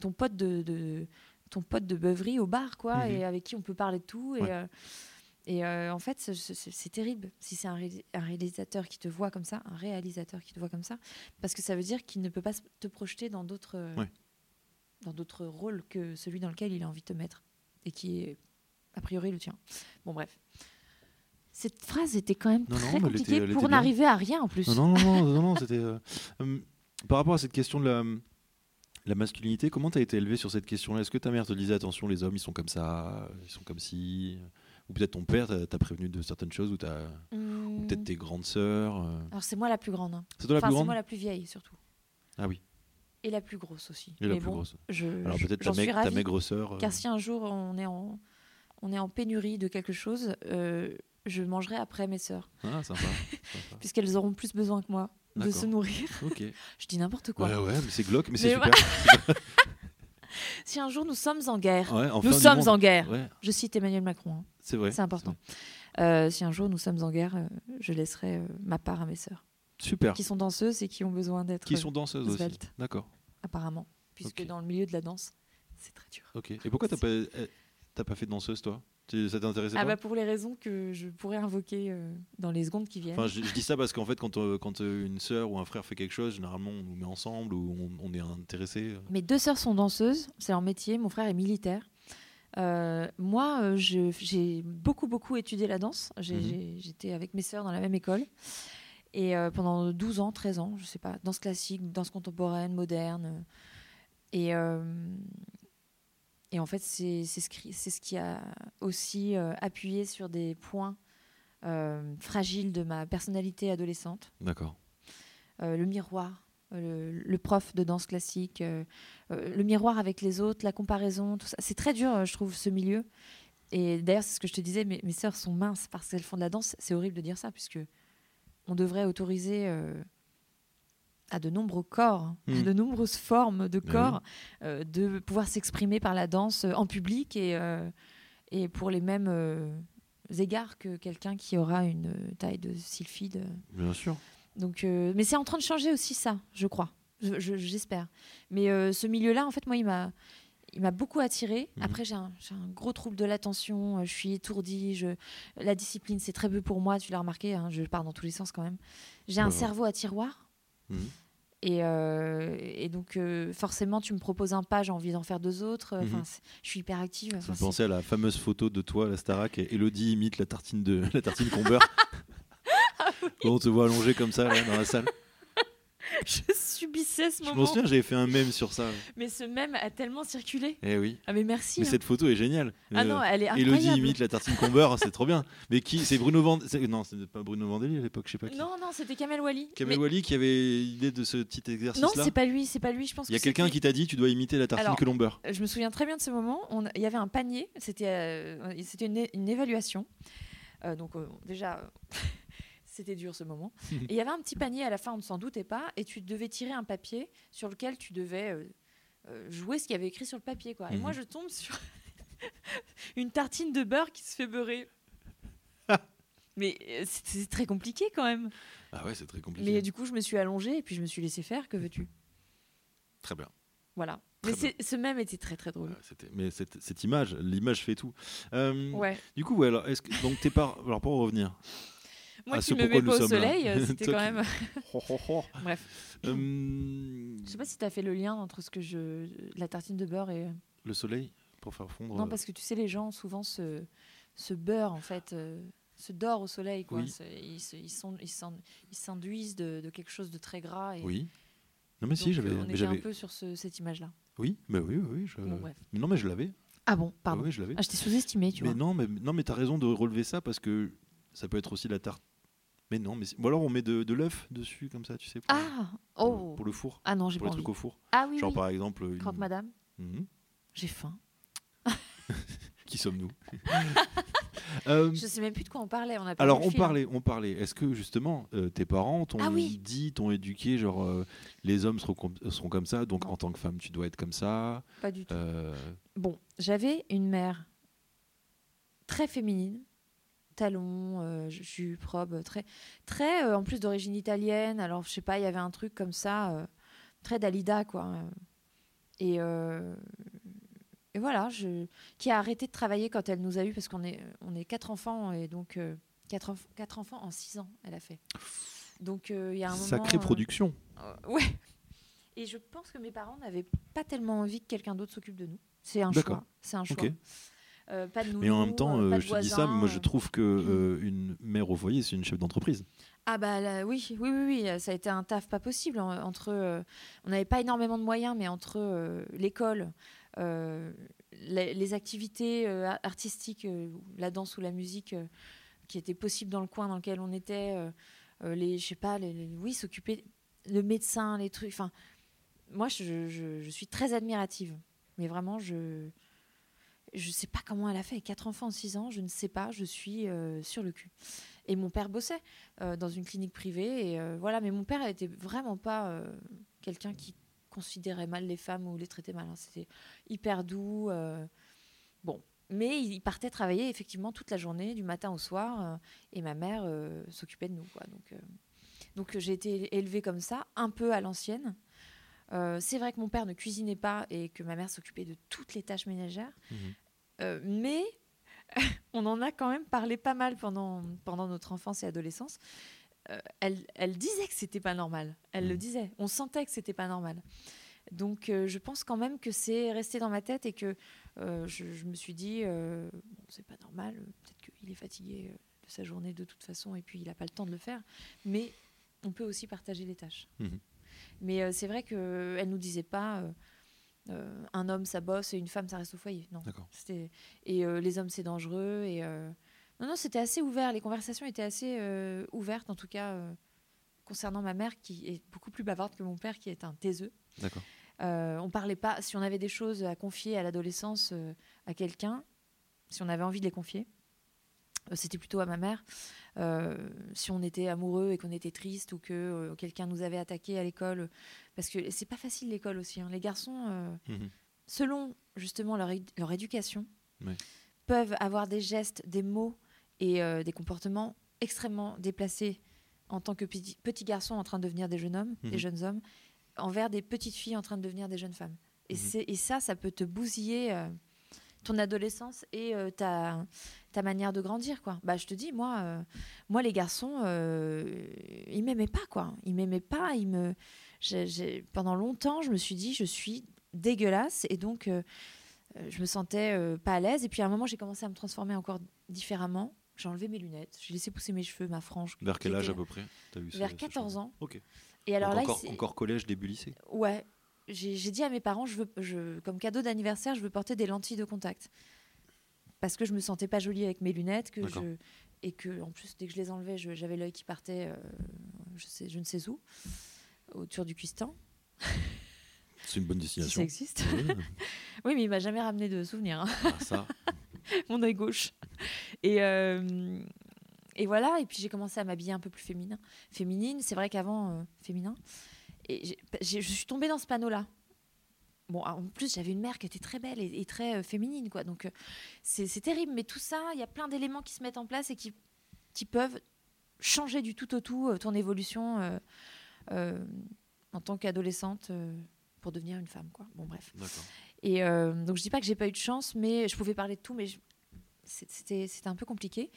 ton pote de, de- ton pote de beuverie au bar, quoi, Mhm. et avec qui on peut parler de tout. Et, Ouais. euh, et euh, en fait, c'est- terrible si c'est un, ré- un réalisateur qui te voit comme ça, un réalisateur qui te voit comme ça, parce que ça veut dire qu'il ne peut pas te projeter dans d'autres Ouais. Dans d'autres rôles que celui dans lequel il a envie de te mettre et qui est a priori le tien. Bon bref. Cette phrase était quand même Non, non, très elle compliquée était- elle pour n'arriver à rien en plus. Non, non, non, non, non, c'était. euh, euh, par rapport à cette question de la, la masculinité, comment tu as été élevé sur cette question-là? Est-ce que ta mère te disait attention, les hommes, ils sont comme ça, ils sont comme ci? Ou peut-être ton père t'a prévenu de certaines choses, ou, t'as- ou Hum, peut-être tes grandes sœurs euh? Alors c'est moi la plus grande. hein. C'est toi la Enfin, plus c'est grande? moi la plus vieille surtout. Ah oui. Et la plus grosse aussi. Et la Mais plus bon, grosse. je, Alors je- peut-être ta, suis maigre- ta ravie. maigresseur. euh, Car si un jour on est en, on est en pénurie de quelque chose, euh, je mangerai après mes sœurs, Ah, sympa. sympa. puisqu'elles auront plus besoin que moi de se nourrir. Ok. Je dis n'importe quoi. Ouais, ouais, mais c'est glauque, mais c'est super. Si un jour nous sommes en guerre, Ouais, enfin nous sommes monde. en guerre. Ouais, Je cite Emmanuel Macron, hein, c'est vrai. c'est important. Euh, si un jour nous sommes en guerre, je laisserai ma part à mes sœurs, Super. qui sont danseuses et qui ont besoin d'être Qui sont danseuses aussi. D'accord. apparemment, puisque dans le milieu de la danse, c'est très dur. Ok. Et pourquoi t'as pas, eh, pas fait de danseuse, toi? Ça t'intéressait Ah bah pour les raisons que je pourrais invoquer euh, dans les secondes qui viennent. Enfin, je, je dis ça parce qu'en fait, quand, euh, quand euh, une sœur ou un frère fait quelque chose, généralement, on nous met ensemble ou on, on est intéressé. Mes deux sœurs sont danseuses, c'est leur métier. Mon frère est militaire. Moi, j'ai beaucoup, beaucoup étudié la danse. Mhm. J'étais avec mes sœurs dans la même école. Et euh, pendant 12 ans, 13 ans, je sais pas, danse classique, danse contemporaine, moderne. Et, euh, et en fait, c'est ce, qui- ce qui a aussi euh, appuyé sur des points fragiles de ma personnalité adolescente. D'accord. Le miroir, le, le prof de danse classique, le miroir avec les autres, la comparaison, tout ça. C'est très dur, je trouve, ce milieu. Et d'ailleurs, c'est ce que je te disais, mes, mes sœurs sont minces parce qu'elles font de la danse. C'est horrible de dire ça, puisque on devrait autoriser euh, à de nombreux corps, hein, à Mhm. de nombreuses formes de oui. corps, euh, de pouvoir s'exprimer par la danse euh, en public et, euh, et pour les mêmes euh, égards que quelqu'un qui aura une taille de sylphide. Bien sûr. donc, mais c'est en train de changer aussi ça, je crois. Je- je- J'espère. mais ce milieu-là, en fait, moi, il m'a, il m'a beaucoup attiré. Mhm. Après, j'ai un, gros trouble de l'attention. euh, Je suis étourdie. Je... La discipline, c'est très peu pour moi. Tu l'as remarqué. hein, je pars dans tous les sens quand même. J'ai un cerveau à tiroir. Mhm. Et, euh, et donc, euh, forcément, tu me proposes un pas, j'ai envie d'en faire deux autres. Enfin, Mhm. c'est- je suis hyper active. Enfin, c'est- pensait à la fameuse photo de toi, la Starac, et Elodie imite la tartine de la tartine qu'on beurre. On te voit allongé comme ça là, dans la salle. je subissais ce Je m'en moment. souviens, j'avais fait un mème sur ça. Mais ce même a tellement circulé. Eh oui. Ah, mais merci. Mais hein. cette photo est géniale. Ah Euh, non, elle est Elodie incroyable. imite la tartine qu'on beurre, c'est trop bien. Mais qui C'est Bruno Vandeli Non, c'est pas Bruno Vandeli à l'époque, je sais pas qui. Non, non, c'était Kamel Wally. Kamel Mais- Wally qui avait l'idée de ce petit Non, exercice-là. c'est pas lui, c'est pas lui. Je pense. Il y a que quelqu'un qui t'a dit tu dois imiter la tartine Alors, beurre. Je me souviens très bien de ce moment. On- Il y avait un panier. C'était, euh, c'était une, évaluation. Euh, donc euh, déjà, c'était dur ce moment. Et il y avait un petit panier à la fin, on ne s'en doutait pas, et tu devais tirer un papier sur lequel tu devais euh, euh, jouer ce qu'il y avait écrit sur le papier, quoi. Et Mhm. moi, je tombe sur une tartine de beurre qui se fait beurrer. Mais euh, c'est très compliqué quand même. Ah ouais, c'est très compliqué. Mais du coup, je me suis allongée et puis je me suis laissé faire. Que veux-tu? Très bien. Voilà. Très Mais ce même était très très drôle. Ouais, c'était- Mais cette, cette image, l'image fait tout. Euh, Ouais. Du coup, ouais, alors, est-ce que donc tes parents, alors pour en revenir, Moi Ah, qui me mets pas au soleil, euh, c'était quand même. Ho, ho, ho. Bref. Euh, Je sais pas si tu as fait le lien entre ce que je. la tartine de beurre et. le soleil pour faire fondre. Non, parce que tu sais, les gens souvent se, se beurrent en fait, euh, se dorent au soleil. Quoi. Oui. Ils, se- ils, sont, ils, s'en- ils s'induisent de, de quelque chose de très gras. Et Oui. Non mais si, j'avais. euh, On était un peu sur ce- cette image-là. Oui, mais oui, oui, oui. Je... Bon, bref. mais non, mais je l'avais. Ah bon, pardon. Oui, je l'avais. Ah, je t'ai sous-estimé, tu mais vois. non, mais non, mais t'as raison de relever ça parce que ça peut être aussi la tarte. Mais non, mais ou alors on met de, de l'œuf dessus comme ça, tu sais. Pour, Ah pour- Oh pour le four, Ah non, j'ai pour pas les envie. trucs au four. Ah oui, Genre oui. par exemple. une- Croque madame, Mhm. j'ai faim. Qui sommes-nous? Euh, Je sais même plus de quoi on parlait. On a perdu Alors le on parlait, on parlait. Est-ce que justement euh, tes parents t'ont Ah oui. dit, t'ont éduqué, genre euh, les hommes seront, com- seront comme ça, donc en tant que femme tu dois être comme ça? Pas du tout. euh, Bon, j'avais une mère très féminine, talons, euh, jupe, robe, très, très euh, en plus d'origine italienne. Alors, je sais pas, il y avait un truc comme ça, euh, très Dalida, quoi. Et, et voilà, je, qui a arrêté de travailler quand elle nous a eu, parce qu'on est, on est quatre enfants, et donc euh, quatre, enf- quatre enfants en six ans, elle a fait. Donc, euh, il y a un sacrée production. euh, ouais. Et je pense que mes parents n'avaient pas tellement envie que quelqu'un d'autre s'occupe de nous. C'est un choix. C'est un choix. Euh, pas de Mais en même temps, euh, euh, je te dis ça, mais moi je trouve que euh, une mère au foyer c'est une chef d'entreprise. Ah bah là, oui, oui, oui, oui, ça a été un taf pas possible en- entre. euh, on n'avait pas énormément de moyens, mais entre euh, l'école, euh, les, les activités ar- artistiques, la danse ou la musique, qui étaient possibles dans le coin dans lequel on était, les, je sais pas, les, les- oui, s'occuper, le médecin, les trucs, enfin. moi, je, je- je suis très admirative. Mais vraiment, je je sais pas comment elle a fait avec quatre enfants en 6 ans. Je ne sais pas. Je suis euh, sur le cul. Et mon père bossait euh, dans une clinique privée. Et euh, voilà. Mais mon père était vraiment pas quelqu'un qui considérait mal les femmes ou les traitait mal. hein. C'était hyper doux. bon. Mais il partait travailler effectivement toute la journée, du matin au soir. et ma mère s'occupait de nous. Donc, donc j'ai été élevée comme ça, un peu à l'ancienne. C'est vrai que mon père ne cuisinait pas et que ma mère s'occupait de toutes les tâches ménagères. Mhm. Euh, mais on en a quand même parlé pas mal pendant, pendant notre enfance et adolescence. Euh, elle, elle disait que c'était pas normal. Elle le Mhm. disait. On sentait que c'était pas normal. Donc euh, je pense quand même que c'est resté dans ma tête et que je, je me suis dit, bon, c'est pas normal. Peut-être qu'il est fatigué de sa journée de toute façon et puis il n'a pas le temps de le faire. Mais on peut aussi partager les tâches. Mhm. Mais c'est vrai qu'elle nous disait pas euh, un homme ça bosse et une femme ça reste au foyer. Non. C'était et euh, les hommes c'est dangereux et euh, non non c'était assez ouvert. Les conversations étaient assez ouvertes en tout cas concernant ma mère qui est beaucoup plus bavarde que mon père qui est un taiseux. D'accord. On parlait pas si on avait des choses à confier à l'adolescence à quelqu'un, si on avait envie de les confier. Euh, C'était plutôt à ma mère. Euh, si on était amoureux et qu'on était triste ou que euh, quelqu'un nous avait attaqué à l'école, parce que c'est pas facile l'école aussi. hein. Les garçons, euh, Mhm. selon justement leur, leur éducation, Ouais. peuvent avoir des gestes, des mots et des comportements extrêmement déplacés en tant que petit, petit garçon en train de devenir des jeunes hommes, Mhm. des jeunes hommes, envers des petites filles en train de devenir des jeunes femmes. Et, Mhm. et ça, ça peut te bousiller ton adolescence et euh, ta, ta manière de grandir. Quoi. Bah, je te dis, moi, euh, moi les garçons, euh, ils m'aimaient pas. Quoi. Ils m'aimaient pas. Ils me... Pendant longtemps, je me suis dit, je suis dégueulasse. Et donc, je me sentais pas à l'aise. Et puis à un moment, j'ai commencé à me transformer encore différemment. J'ai enlevé mes lunettes, j'ai laissé pousser mes cheveux, ma frange. Vers quel âge à peu près? T'as eu Vers ce 14 changement? ans. Ok. Et alors Donc là, encore, encore collège, début lycée? Ouais. J'ai dit à mes parents, je veux, je, comme cadeau d'anniversaire, je veux porter des lentilles de contact. Parce que je me sentais pas jolie avec mes lunettes. Que je, et que, en plus, dès que je les enlevais, j'avais l'œil qui partait, euh, je, sais, je ne sais où, autour du cuistan, C'est une bonne si destination. ça existe. Oui, mais il m'a jamais ramené de souvenirs. hein. Ah, ça. mon œil gauche. Et, euh, et voilà, et puis j'ai commencé à m'habiller un peu plus féminin, féminine. C'est vrai qu'avant, euh, féminin. Et je suis tombée dans ce panneau-là. Bon, en plus, j'avais une mère qui était très belle et, et très euh, féminine, quoi. Donc, euh, c'est terrible. Mais tout ça, il y a plein d'éléments qui se mettent en place et qui, qui peuvent changer du tout au tout euh, ton évolution en tant qu'adolescente pour devenir une femme, quoi. Bon, bref. Et donc je dis pas que j'ai pas eu de chance, mais je pouvais parler de tout, mais c'était c'était un peu compliqué.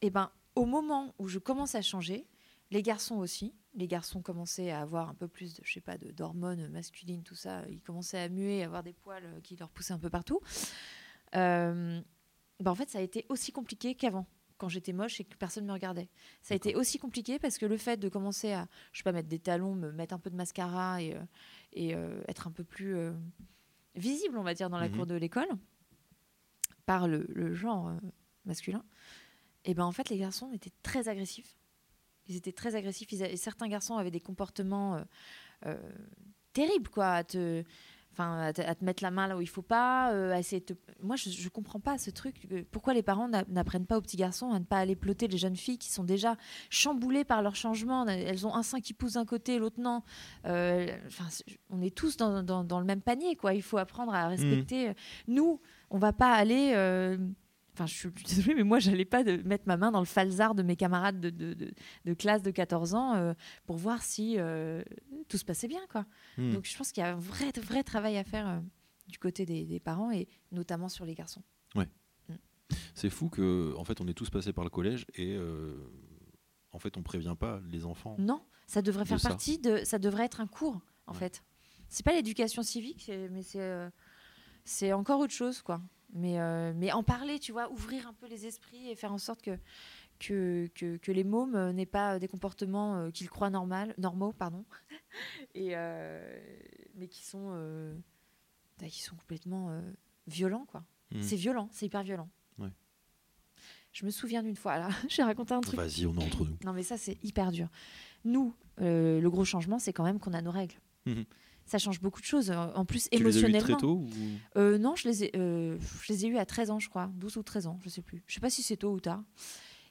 Et ben au moment où je commence à changer, les garçons aussi, les garçons commençaient à avoir un peu plus de je sais pas d'hormones masculines, tout ça. Ils commençaient à muer, à avoir des poils euh, qui leur poussaient un peu partout. Euh, ben en fait ça a été aussi compliqué qu'avant. Quand j'étais moche et que personne me regardait. Ça a été aussi compliqué parce que le fait de commencer à, je sais pas, mettre des talons, me mettre un peu de mascara et, euh, et euh, être un peu plus euh, visible, on va dire, dans la Mhm. cour de l'école, par le, le genre masculin, et ben en fait, les garçons étaient très agressifs. Ils étaient très agressifs. Ils a- certains garçons avaient des comportements euh, euh, terribles, quoi. À te, enfin, à te, à te mettre la main là où il faut pas. euh, à essayer de te- Moi, je, je comprends pas ce truc. Pourquoi les parents n'a- n'apprennent pas aux petits garçons à ne pas aller ploter les jeunes filles qui sont déjà chamboulées par leur changement. Elles ont un sein qui pousse d'un côté, l'autre non. Enfin, on est tous dans, dans- dans le même panier, quoi. Il faut apprendre à respecter. Nous, on va pas aller. Enfin, je suis désolée, mais moi, j'allais pas de mettre ma main dans le falzar de mes camarades de, de- de- de classe de 14 ans euh, pour voir si euh, tout se passait bien, quoi. Hmm. Donc, je pense qu'il y a un vrai, vrai travail à faire euh, du côté des, des parents et notamment sur les garçons. C'est fou que, en fait, on est tous passés par le collège et en fait, on prévient pas les enfants. Non, ça devrait De faire ça. partie de. Ça devrait être un cours, en Ouais. fait. C'est pas l'éducation civique, mais c'est c'est encore autre chose, quoi. Mais, euh, mais en parler, tu vois, ouvrir un peu les esprits et faire en sorte que, que, que, que les mômes euh, n'aient pas des comportements euh, qu'ils croient normal, normaux, pardon, et, euh, mais qui sont, euh, bah, qui sont complètement violents, quoi. Hmm. C'est violent, c'est hyper violent. Ouais. Je me souviens d'une fois, là, j'ai raconté un truc Vas-y, on est entre nous. non, mais ça, c'est hyper dur. Nous, le gros changement, c'est quand même qu'on a nos règles. Mhm. Ça change beaucoup de choses. En plus, Tu les as eu émotionnellement. très tôt ou... Euh, non, je les, ai, euh, je les ai eus à 13 ans, je crois. 12 ou 13 ans, je sais plus. Je sais pas si c'est tôt ou tard.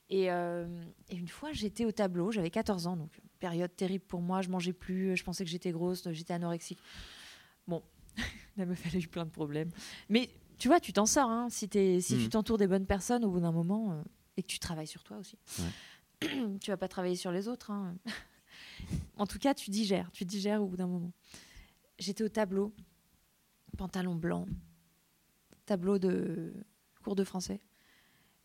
Et, euh, et une fois, j'étais au tableau, j'avais 14 ans, donc période terrible pour moi. Je mangeais plus, je pensais que j'étais grosse, j'étais anorexique. Bon, la meuf, elle a eu plein de problèmes. Mais tu vois, tu t'en sors. hein. Si, si Mhm. tu t'entoures des bonnes personnes au bout d'un moment euh, et que tu travailles sur toi aussi. tu vas pas travailler sur les autres. hein. en tout cas, tu digères. Tu digères au bout d'un moment. J'étais au tableau, pantalon blanc, tableau de cours de français.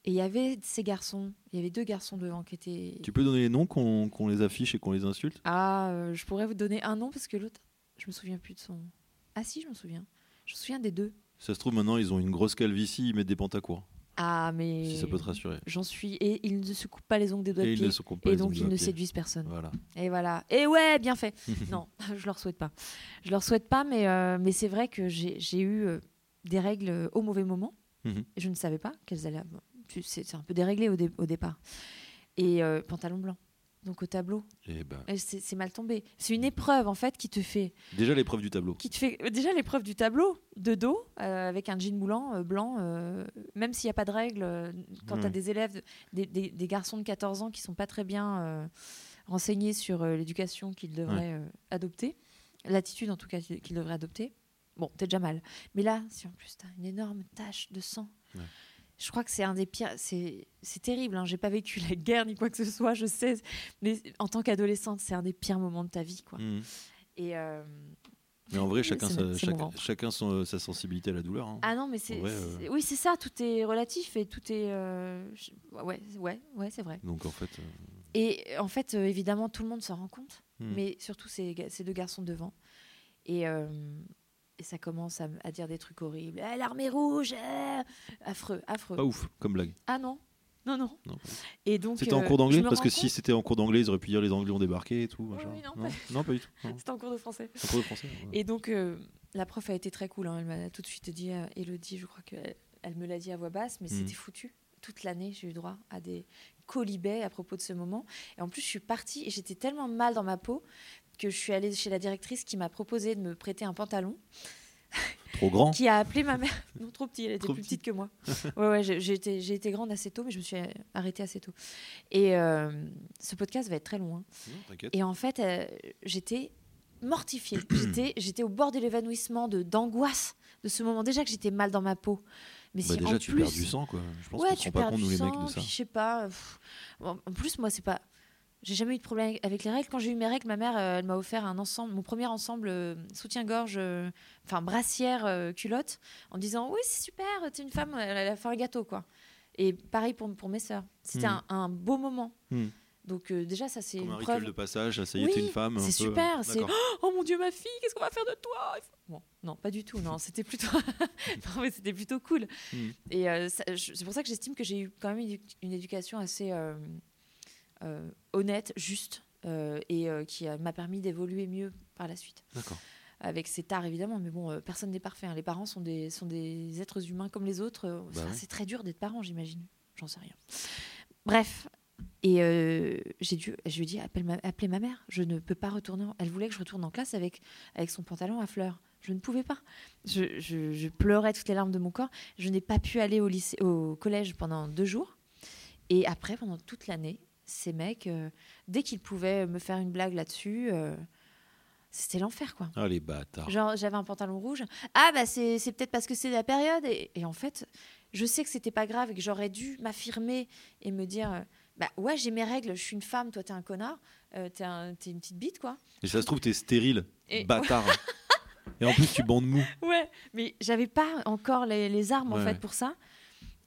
Et il y avait ces garçons, il y avait deux garçons devant qui étaient. Tu peux donner les noms qu'on qu'on les affiche et qu'on les insulte? Ah, euh, je pourrais vous donner un nom parce que l'autre, je me souviens plus de son. Ah si, je me souviens. Je me souviens des deux. Ça se trouve maintenant ils ont une grosse calvitie, ils mettent des pantacours. Ah, mais. Si ça peut te rassurer. J'en suis. Et ils ne se coupent pas les ongles des doigts Et de pied. Et donc ils ne séduisent personne. Voilà. Et voilà. Et ouais, bien fait. non, je leur souhaite pas. Je leur souhaite pas, mais, euh, mais c'est vrai que j'ai eu euh, des règles euh, au mauvais moment. Mhm. Et je ne savais pas qu'elles allaient. C'est c'est un peu déréglé au, dé- au départ. Et euh, pantalon blanc. Donc au tableau. Et ben, C'est mal tombé. C'est une épreuve en fait qui te fait, déjà l'épreuve du tableau. qui te fait euh, déjà l'épreuve du tableau de dos euh, avec un jean moulant euh, blanc. euh, même s'il n'y a pas de règles, euh, quand tu as des élèves, de- des, des- des garçons de 14 ans qui sont pas très bien euh, renseignés sur euh, l'éducation qu'ils devraient euh, adopter, l'attitude en tout cas qu'ils qu'ils devraient adopter. Bon, t'es déjà mal. Mais là, si en plus t'as une énorme tache de sang, Ouais. Je crois que c'est un des pires. C'est c'est terrible. Hein. J'ai pas vécu la guerre ni quoi que ce soit, je sais. Mais en tant qu'adolescente, c'est un des pires moments de ta vie, quoi. Et euh, Mais en vrai, chacun, sa, chacun, son- sa sensibilité à la douleur. hein. ah non, mais c'est euh. oui, c'est ça. Tout est relatif et tout est euh, ouais, ouais, ouais, c'est vrai. Donc en fait, euh, Et en fait, évidemment, tout le monde s'en rend compte, Hmm. mais surtout ces, ces deux garçons devant. Et, et ça commence à, dire des trucs horribles. Eh, L'armée rouge, eh affreux, affreux. pas ouf comme blague. Ah non, non, non. Non. Et donc. C'était en euh, cours d'anglais Parce que si c'était en cours d'anglais, ils auraient pu dire les Anglais ont débarqué et tout. Oui, machin. oui, non, non, non, pas du tout. C'était en cours de français. En cours de français. ouais. Et donc, euh, la prof a été très cool. hein. Elle m'a tout de suite dit, euh, Elodie, je crois qu'elle elle me l'a dit à voix basse, mais Mhm. c'était foutu. Toute l'année, j'ai eu droit à des colibets à propos de ce moment. Et en plus, je suis partie et j'étais tellement mal dans ma peau que je suis allée chez la directrice qui m'a proposé de me prêter un pantalon, Trop grand. qui a appelé ma mère. Non, trop petit, elle était Trop plus petit. petite que moi. ouais, ouais, j'ai été, grande assez tôt, mais je me suis arrêtée assez tôt. Et euh, ce podcast va être très long. hein. Et en fait, euh, j'étais mortifiée. j'étais, j'étais au bord de l'évanouissement, de, d'angoisse de ce moment. Déjà que j'étais mal dans ma peau. Mais Bah, si déjà, en tu plus, perds du sang, quoi. Je pense ouais, tu pas perds compte, du sang, mecs, de ça. puis je sais pas. Bon, en plus, moi, c'est pas. J'ai jamais eu de problème avec les règles. Quand j'ai eu mes règles, ma mère, euh, elle m'a offert un ensemble, mon premier ensemble euh, soutien-gorge, euh, enfin brassière, euh, culotte, en disant oui c'est super, t'es une femme, elle, elle a fait un gâteau quoi. Et pareil pour, pour mes sœurs. C'était Hmm. un, un beau moment. Hmm. Donc euh, déjà ça c'est un preuve. rituel de passage, ça y est, Oui, t'es une femme. un c'est super, c'est-. Oh mon dieu ma fille, qu'est-ce qu'on va faire de toi? Bon, non pas du tout, non c'était plutôt, non, mais c'était plutôt cool. Hmm. Et euh, c'est pour ça que j'estime que j'ai eu quand même une, édu- une éducation assez honnête, juste, euh, et euh, qui euh, m'a permis d'évoluer mieux par la suite. D'accord. Avec ses tares évidemment, mais bon, euh, personne n'est parfait. hein. Les parents sont des, sont des êtres humains comme les autres. Euh, Bah ouais. C'est très dur d'être parent, j'imagine. J'en sais rien. Bref. Et euh, j'ai dû, je lui ai dit, appelle ma, appelez ma mère. Je ne peux pas retourner. en- Elle voulait que je retourne en classe avec, avec son pantalon à fleurs. Je ne pouvais pas. Je, je- je pleurais toutes les larmes de mon corps. Je n'ai pas pu aller au, lycée, au collège pendant deux jours. Et après, pendant toute l'année, ces mecs, euh, dès qu'ils pouvaient me faire une blague là-dessus, euh, c'était l'enfer, quoi. Ah, les bâtards. Genre, j'avais un pantalon rouge. Ah, bah, c'est peut-être parce que c'est la période. Et, et en fait, je sais que c'était pas grave et que j'aurais dû m'affirmer et me dire euh, Bah, ouais, j'ai mes règles, je suis une femme, toi, t'es un connard, t'es un- une petite bite, quoi. Et ça se trouve, t'es stérile, Et- bâtard. Et en plus, tu bandes mou. Ouais, mais j'avais pas encore les, les armes, en fait, pour ça.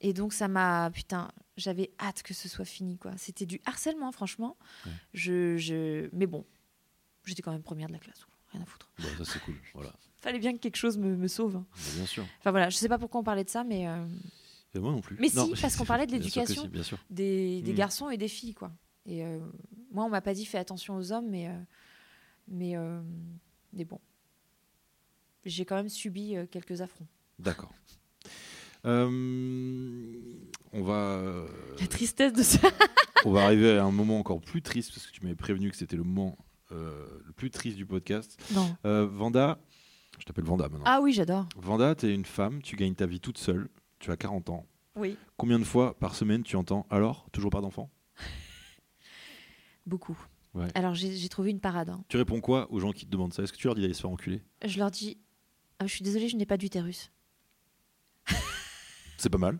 Et donc, ça m'a. Putain, j'avais hâte que ce soit fini, quoi. C'était du harcèlement, franchement. Ouais. Je, je... Mais bon, j'étais quand même première de la classe, rien à foutre. Bon, ça, c'est cool. Voilà. Fallait bien que quelque chose me, me sauve. hein. Bah, bien sûr. Enfin voilà, je sais pas pourquoi on parlait de ça, mais euh, Et moi non plus. Mais Non, si, parce qu'on parlait de l'éducation. si, Bien sûr. des, des Mm. garçons et des filles, quoi. Et euh, moi, on m'a pas dit fais attention aux hommes, mais, euh, mais, euh, mais bon. J'ai quand même subi euh, quelques affronts. D'accord. Euh, on va, La tristesse de ça. on va arriver à un moment encore plus triste parce que tu m'avais prévenu que c'était le moment euh, le plus triste du podcast. Non. Euh, Vanda, je t'appelle Vanda maintenant. Ah oui, j'adore. Vanda, tu es une femme, tu gagnes ta vie toute seule, tu as 40 ans. Oui. Combien de fois par semaine tu entends alors toujours pas d'enfant? Beaucoup. Ouais. Alors j'ai j'ai trouvé une parade. hein. Tu réponds quoi aux gens qui te demandent ça? Est-ce que tu leur dis d'aller se faire enculer? Je leur dis Ah, Je suis désolée, je n'ai pas d'utérus. C'est pas mal.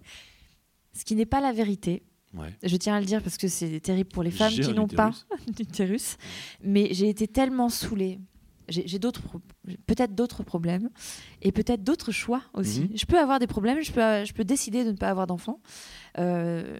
Ce qui n'est pas la vérité. Ouais. Je tiens à le dire parce que c'est terrible pour les femmes qui n'ont pas utérus. d'utérus. Mais j'ai été tellement saoulée. J'ai d'autres, peut-être d'autres problèmes et peut-être d'autres choix aussi. Mhm. Je peux avoir des problèmes, je peux, je peux décider de ne pas avoir d'enfant. Euh,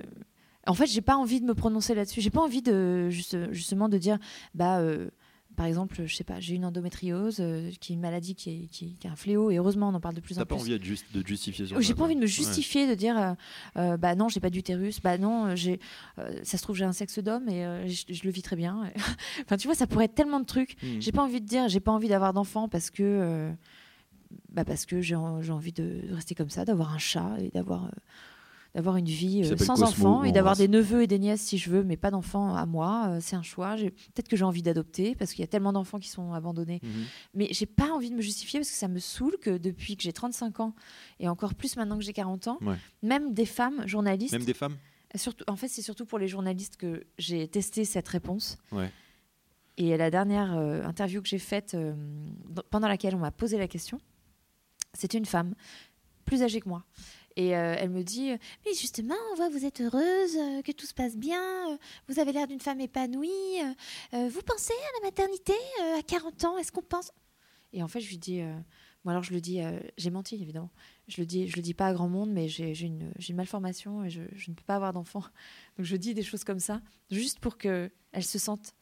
en fait, j'ai pas envie de me prononcer là-dessus. J'ai pas envie de juste- justement de dire, bah, euh, par exemple, je sais pas, j'ai une endométriose, euh, qui est une maladie qui est, qui- qui est un fléau et heureusement on en parle de plus T'as en pas plus. envie d'être juste- de justifier sur Oh, J'ai pas envie de me Ouais. justifier, de dire euh, euh, bah non, j'ai pas d'utérus, bah non, j'ai, euh, ça se trouve j'ai un sexe d'homme et je, je le vis très bien. enfin, tu vois, ça pourrait être tellement de trucs. Mhm. J'ai pas envie de dire, j'ai pas envie d'avoir d'enfant parce que, bah parce que j'ai en- j'ai envie de rester comme ça, d'avoir un chat et d'avoir, d'avoir une vie euh, sans Cosmo, enfant et d'avoir des neveux et des nièces si je veux, mais pas d'enfants à moi. euh, c'est un choix. Peut-être que j'ai envie d'adopter parce qu'il y a tellement d'enfants qui sont abandonnés. Mhm. Mais j'ai pas envie de me justifier parce que ça me saoule que depuis que j'ai 35 ans et encore plus maintenant que j'ai 40 ans, Ouais. même des femmes journalistes, Même des femmes? surtout, en fait c'est surtout pour les journalistes que j'ai testé cette réponse. Ouais. Et la dernière euh, interview que j'ai faite pendant laquelle on m'a posé la question, c'était une femme plus âgée que moi. Et euh, elle me dit, mais justement, on voit, vous êtes heureuse, euh, que tout se passe bien, euh, vous avez l'air d'une femme épanouie. vous pensez à la maternité à 40 ans Est-ce qu'on pense? Et en fait, je lui dis, moi alors je le dis, euh, j'ai menti évidemment. Je le dis, je le dis pas à grand monde, mais j'ai une, malformation et je, je ne peux pas avoir d'enfant. Donc je dis des choses comme ça, juste pour que elle se sente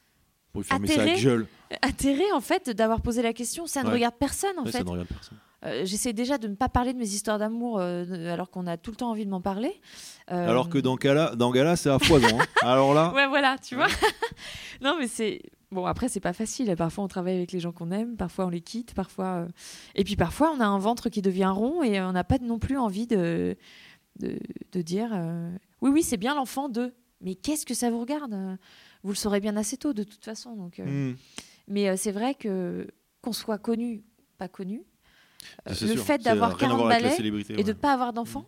Pour lui fermer sa Atterré. gueule. atterrée en fait d'avoir posé la question. Ça ne regarde personne en Ouais, fait. Ça ne regarde personne. Euh, J'essaie déjà de ne pas parler de mes histoires d'amour euh, alors qu'on a tout le temps envie de m'en parler. Euh, Alors que dans Gala, dans Gala c'est à foison. hein. Alors là, Ouais, voilà, tu vois. non, mais c'est. Bon, après, c'est pas facile. Parfois, on travaille avec les gens qu'on aime, parfois, on les quitte, parfois. Et puis, parfois, on a un ventre qui devient rond et on n'a pas non plus envie de, de, de dire euh, Oui, oui, c'est bien l'enfant de. Mais qu'est-ce que ça vous regarde Vous le saurez bien assez tôt, de toute façon. Donc, euh, hmm, Mais euh, c'est vrai que qu'on soit connu, pas connu, le sûr. fait d'avoir rien à 40 voir avec la balais célébrité, et de ne pas avoir d'enfant,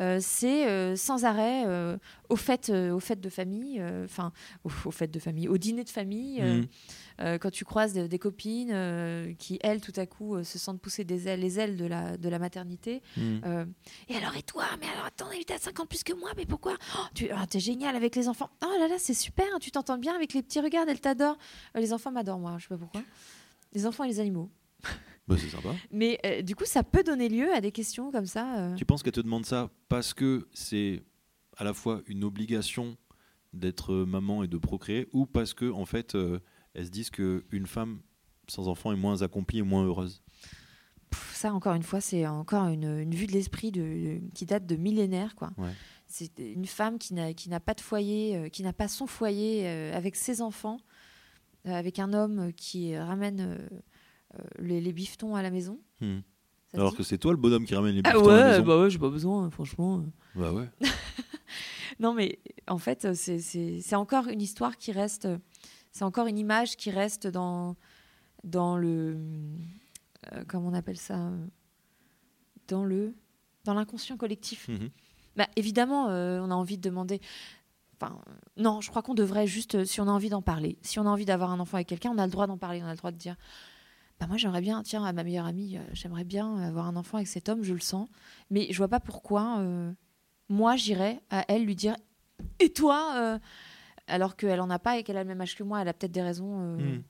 euh, c'est euh, sans arrêt euh, aux fêtes, euh, aux fêtes de famille, euh, enfin aux, aux fêtes de famille, au dîner de famille, euh, euh, quand tu croises des, des copines euh, qui elles tout à coup euh, se sentent pousser des ailes, les ailes de la de la maternité. Euh, et alors et toi? Mais alors attends, t'as 5 ans de plus que moi, mais pourquoi? Oh, Tu ah, t'es génial avec les enfants. Oh là là, c'est super, tu t'entends bien avec les petits regards, elle t'adore. Euh, les enfants m'adorent moi, je sais pas pourquoi. Les enfants et les animaux. Bah, c'est sympa. Mais euh, du coup, ça peut donner lieu à des questions comme ça. euh. Tu penses qu'elle te demande ça parce que c'est à la fois une obligation d'être maman et de procréer, ou parce que en fait, euh, elles se disent que une femme sans enfant est moins accomplie et moins heureuse? Pff, ça, encore une fois, c'est encore une, une vue de l'esprit de, qui date de millénaires. Quoi. Ouais. C'est une femme qui n'a, qui n'a pas de foyer, euh, qui n'a pas son foyer euh, avec ses enfants, euh, avec un homme qui ramène euh, euh, les, les bifetons à la maison. Hmm. Alors que c'est toi le bonhomme qui ramène les ah bifetons à la ouais, maison. bah ouais, j'ai pas besoin, franchement. Bah ouais. Non, mais en fait, euh, c'est- encore une histoire qui reste, c'est encore une image qui reste dans, dans le, euh, comment on appelle ça, euh, dans le, dans l'inconscient collectif. Mhm. Bah, évidemment, euh, on a envie de demander. Enfin, euh, non, je crois qu'on devrait juste, euh, si on a envie d'en parler, si on a envie d'avoir un enfant avec quelqu'un, on a le droit d'en parler, on a le droit de dire. Bah moi j'aimerais bien, tiens, à ma meilleure amie, euh, j'aimerais bien avoir un enfant avec cet homme, je le sens, mais je vois pas pourquoi euh, moi j'irais à elle lui dire et toi euh, alors qu'elle en a pas et qu'elle a le même âge que moi, elle a peut-être des raisons. euh, Mhm.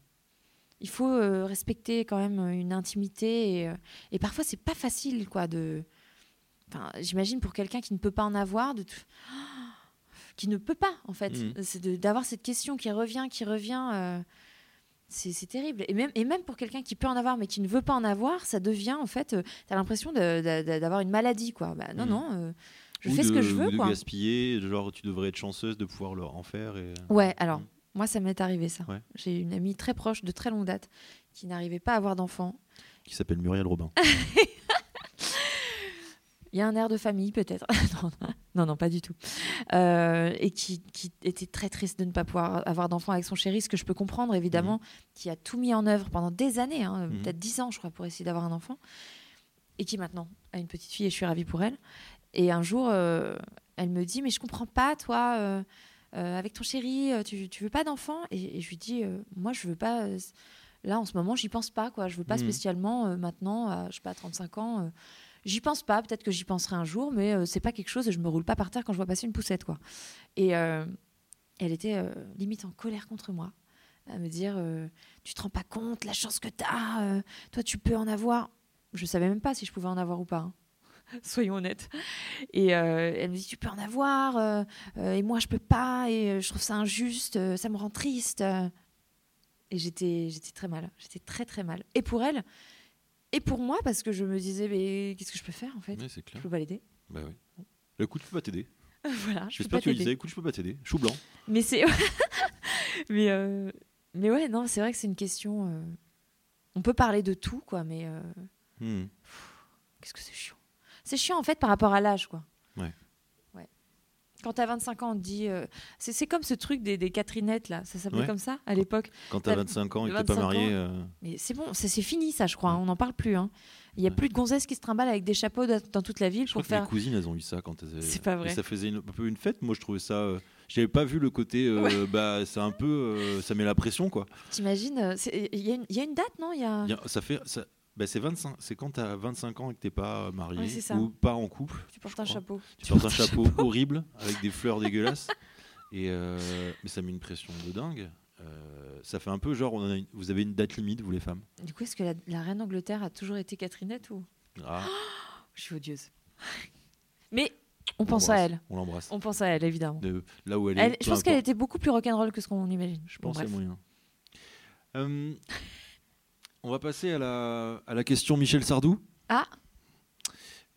Il faut euh, respecter quand même une intimité et, euh, et parfois c'est pas facile quoi de. Enfin, j'imagine pour quelqu'un qui ne peut pas en avoir, de qui ne peut pas en fait, c'est de- d'avoir cette question qui revient, qui revient. Euh, c'est terrible. Et même, et même pour quelqu'un qui peut en avoir mais qui ne veut pas en avoir, ça devient en fait, tu as l'impression d'avoir une maladie quoi. Bah, non, Mhm. non, euh, je Ou fais ce que je veux ou de quoi. gaspiller, genre tu devrais être chanceuse de pouvoir leur en faire. Et... Ouais, alors, Mm. moi, ça m'est arrivé, ça. Ouais. J'ai une amie très proche, de très longue date, qui n'arrivait pas à avoir d'enfant. Qui s'appelle Muriel Robin. Il y a un air de famille, peut-être. Non, non. Pas du tout. Euh, et qui, qui était très triste de ne pas pouvoir avoir d'enfant avec son chéri, ce que je peux comprendre évidemment, qui a tout mis en œuvre pendant des années, hein, Mhm. peut-être dix ans, je crois, pour essayer d'avoir un enfant, et qui maintenant a une petite fille et je suis ravie pour elle. Et un jour, euh, elle me dit, mais je comprends pas, toi, euh, avec ton chéri, tu, tu veux pas d'enfant? Et, et je lui dis, moi, je veux pas. là, en ce moment, j'y pense pas, quoi. Je veux pas Mhm. spécialement euh, maintenant, à, je sais pas, 35 ans. euh, J'y pense pas, peut-être que j'y penserai un jour, mais euh, c'est pas quelque chose je me roule pas par terre quand je vois passer une poussette, quoi. Et euh, elle était euh, limite en colère contre moi, à me dire Tu te rends pas compte la chance que t'as, toi tu peux en avoir. Je savais même pas si je pouvais en avoir ou pas. hein. Soyons honnêtes. Et elle me dit Tu peux en avoir, et moi je peux pas, et je trouve ça injuste, ça me rend triste. Et j'étais j'étais très mal, j'étais très très mal. Et pour elle, et pour moi, parce que je me disais Mais qu'est-ce que je peux faire en fait? Ouais, Je peux pas l'aider. Bah oui. Écoute, je peux pas t'aider. voilà, je peux J'espère pas que tu le disais. Écoute, je peux pas t'aider. Chou blanc. Mais c'est. mais, euh, mais ouais, non, c'est vrai que c'est une question. euh, On peut parler de tout, quoi, mais euh, Hmm. qu'est-ce que c'est chiant. C'est chiant, en fait, par rapport à l'âge, quoi. Ouais. Quand t'as 25 ans, on te dit. euh, c'est, comme ce truc des, des Catherinettes, là. Ça s'appelait Ouais. comme ça, à l'époque. Quand t'as T'as 25 ans et que t'es 25 pas marié. euh, Mais c'est bon, c'est, fini, ça, je crois. hein, On n'en parle plus. hein. Il y a Ouais. plus de gonzesses qui se trimballent avec des chapeaux dans, toute la ville Je crois pour que mes faire. cousines, elles ont eu ça quand elles. C'est pas vrai. Et ça faisait une- un peu une fête. Moi, je trouvais ça. euh, J'avais pas vu le côté. euh, Bah, c'est un peu. euh, ça met la pression, quoi. T'imagines Il y, a une- il y a une date, non? Y a... Y a- Ça fait. Ça... Bah, c'est 25. C'est quand t'as 25 ans et que t'es pas marié Ouais, c'est ça. ou pas en couple. Tu portes un crois. chapeau. Tu portes un chapeau horrible avec des fleurs dégueulasses. Et euh, mais ça met une pression de dingue. Euh, ça fait un peu genre, on a une- vous avez une date limite, vous les femmes. Du coup, est-ce que la, la reine d'Angleterre a toujours été Catherinette ou? Ah, Je suis odieuse. Mais on pense à elle. On l'embrasse. On pense à elle, évidemment. De là où elle est. Elle- je pense qu'elle était beaucoup plus rock'n'roll que ce qu'on imagine. Je pense bref. moyen. Euh, on va passer à la, à la question Michel Sardou. Ah,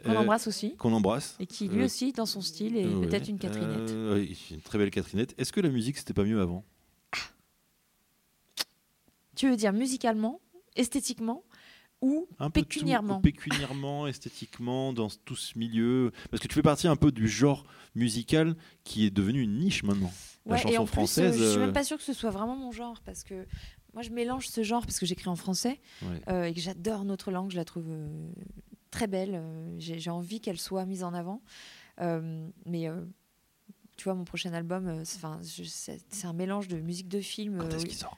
on Euh, l'embrasse aussi. Qu'on embrasse. Et qui, lui euh, aussi, dans son style, est peut-être une Catherinette. Euh, oui, une très belle Catherinette. Est-ce que la musique c'était pas mieux avant? Tu veux dire musicalement, esthétiquement ou un peu tout, Pécuniairement? pécuniairement, esthétiquement, dans tout ce milieu. Parce que tu fais partie un peu du genre musical qui est devenu une niche maintenant. La Ouais, et chanson en plus, française. euh, je suis même pas sûre que ce soit vraiment mon genre parce que moi je mélange ce genre parce que j'écris en français ouais. euh, et que j'adore notre langue, je la trouve euh, très belle. euh, J'ai envie qu'elle soit mise en avant. Mais tu vois, mon prochain album, c'est un mélange de musique de film. Quand est-ce oui. qu'il sort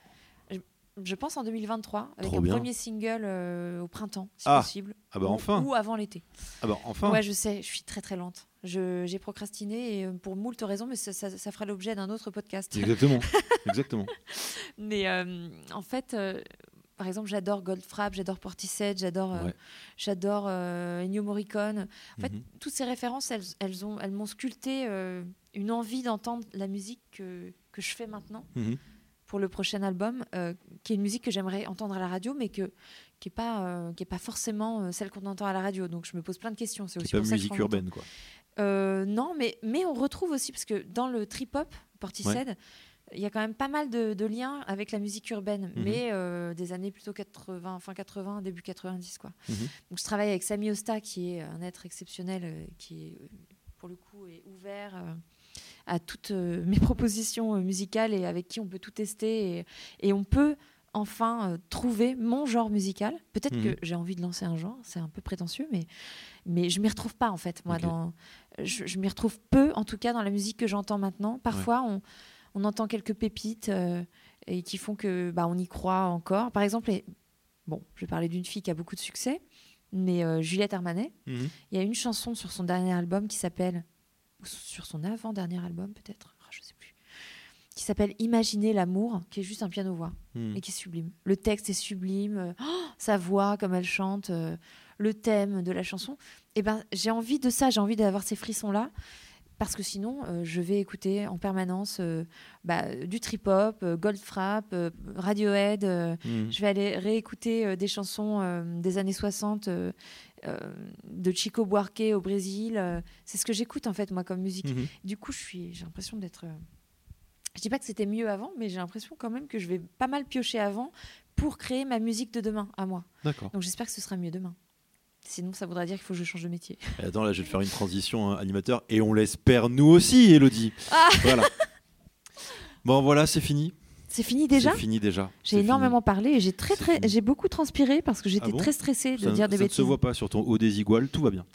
Je pense en 2023 avec Trop un bien. premier single euh, au printemps, si Ah. possible. Ah bah Ou- enfin Ou avant l'été. Ah bah enfin Ouais, je sais, je suis très très lente. Je- J'ai procrastiné et euh, pour moult raisons, mais ça, ça- ça fera l'objet d'un autre podcast. Exactement. Exactement. Mais euh, en fait, euh, par exemple, j'adore Goldfrapp, j'adore Portishead, j'adore euh, Ouais. j'adore euh, Ennio Morricone. En fait, Mhm. toutes ces références, elles, elles ont, elles m'ont sculpté euh, une envie d'entendre la musique que, que je fais maintenant Mhm. Pour le prochain album, euh, qui est une musique que j'aimerais entendre à la radio, mais que qui est pas euh, qui est pas forcément euh, celle qu'on entend à la radio. Donc je me pose plein de questions. C'est aussi pas pour ça que je musique urbaine quoi. Euh, non, mais, mais on retrouve aussi, parce que dans le trip-hop, Portishead, il y a quand même pas mal de, de liens avec la musique urbaine, Mhm. mais des années plutôt 80, fin 80, début 90. Quoi. Mhm. Donc je travaille avec Sami Osta, qui est un être exceptionnel, qui est, pour le coup est ouvert à toutes euh, mes propositions euh, musicales et avec qui on peut tout tester et, et on peut enfin euh, trouver mon genre musical. Peut-être Mhm. que j'ai envie de lancer un genre, c'est un peu prétentieux, mais, mais je m'y retrouve pas en fait. Moi, dans, je, je m'y retrouve peu, en tout cas, dans la musique que j'entends maintenant. Parfois, on, on entend quelques pépites euh, et qui font que bah, on y croit encore. Par exemple, et- bon, je vais parler d'une fille qui a beaucoup de succès, mais euh, Juliette Armanet. Mhm. Il y a une chanson sur son dernier album qui s'appelle, ou sur son avant-dernier album peut-être, Ah, je sais plus, qui s'appelle Imaginer l'amour, qui est juste un piano-voix Mhm. et qui est sublime. Le texte est sublime, euh, oh, sa voix, comme elle chante, euh, le thème de la chanson. Et ben, j'ai envie de ça, j'ai envie d'avoir ces frissons-là. Parce que sinon, euh, je vais écouter en permanence euh, bah, du trip-hop, euh, Goldfrapp, Radiohead. Mhm. je vais aller réécouter des chansons des années 60 euh, euh, de Chico Buarque au Brésil. c'est ce que j'écoute en fait, moi, comme musique. Mhm. Du coup, j'ai l'impression d'être. Je dis pas que c'était mieux avant, mais j'ai l'impression quand même que je vais pas mal piocher avant pour créer ma musique de demain à moi. D'accord. Donc j'espère que ce sera mieux demain. Sinon, ça voudrait dire qu'il faut que je change de métier. Et Attends, là, je vais te faire une transition hein, animateur. Et on l'espère nous aussi, Elodie. Ah. Voilà. Bon, voilà, c'est fini. C'est fini déjà C'est fini déjà. J'ai énormément parlé et j'ai très très j'ai beaucoup transpiré parce que j'étais Ah bon très stressée de. Ça, dire des ça ne bêtises. se voit pas sur ton haut désigual, tout va bien.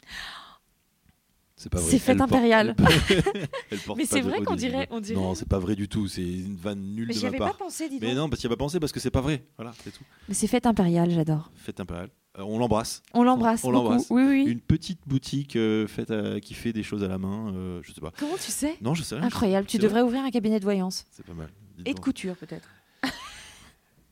C'est pas vrai. C'est fête impériale. elle porte Mais c'est vrai qu'on dirait- on dirait- Non, c'est pas vrai du tout. C'est une vanne nulle Mais de ma avais part. pas pensé, dis Mais non, parce qu'il n'y a pas pensé parce que c'est pas vrai. Voilà, c'est tout. Mais c'est fête impériale, j'adore. Fête impériale. Euh, on l'embrasse. On l'embrasse On l'embrasse. Oui, oui. Une petite boutique euh, faite à- qui fait des choses à la main. euh, je sais pas. Comment tu sais? Non, je sais rien. Incroyable. Tu C'est devrais ouvrir un cabinet de voyance C'est pas mal. Dites et de couture peut-être.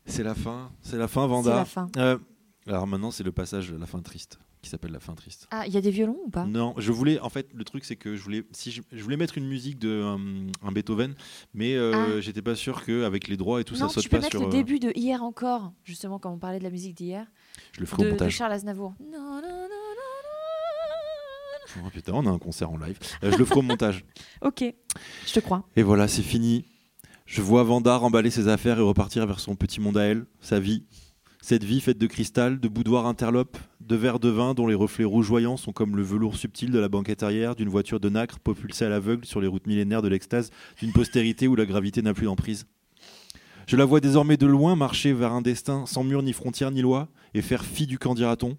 C'est la fin. C'est la fin, C'est Vanda. la fin. Euh, alors maintenant, c'est le passage la fin triste qui s'appelle la fin triste. Ah, il y a des violons ou pas? Non, je voulais. En fait, le truc, c'est que je voulais, si je, je voulais mettre une musique de euh, un Beethoven, mais euh, Ah. j'étais pas sûr qu'avec les droits et tout Non, ça saute tu peux pas mettre sur. le euh, début de hier encore, justement quand on parlait de la musique d'hier, je le ferai de, au de montage. Charles Aznavour. Non, non, non, non, Oh, putain, on a un concert en live. Euh, je le ferai au montage. Ok, je te crois. Et voilà, c'est fini. Je vois Vanda remballer ses affaires et repartir vers son petit monde à elle, sa vie. Cette vie faite de cristal, de boudoirs interlopes, de verres de vin dont les reflets rougeoyants sont comme le velours subtil de la banquette arrière d'une voiture de nacre propulsée à l'aveugle sur les routes millénaires de l'extase d'une postérité où la gravité n'a plus d'emprise. Je la vois désormais de loin marcher vers un destin sans mur ni frontières ni loi et faire fi du camp dira-t-on.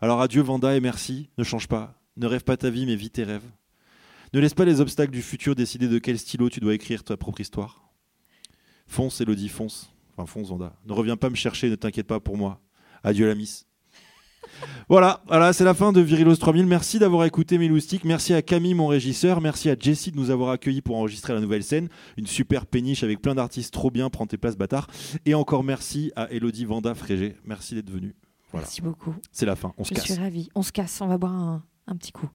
Alors adieu Vanda et merci, ne change pas, ne rêve pas ta vie mais vis tes rêves. Ne laisse pas les obstacles du futur décider de quel stylo tu dois écrire ta propre histoire. Fonce, Elodie, fonce. Enfin, fonce, Vanda. Ne reviens pas me chercher, ne t'inquiète pas pour moi. Adieu, la miss. voilà, voilà c'est la fin de Virilos 3000. Merci d'avoir écouté mes loustiques. Merci à Camille, mon régisseur. Merci à Jessie de nous avoir accueillis pour enregistrer la nouvelle scène. Une super péniche avec plein d'artistes trop bien. Prends tes places, bâtard. Et encore merci à Elodie Vanda Frégé. Merci d'être venue. Voilà. Merci beaucoup. C'est la fin. On se Je casse. suis ravie. On se casse, on va boire un, un petit coup.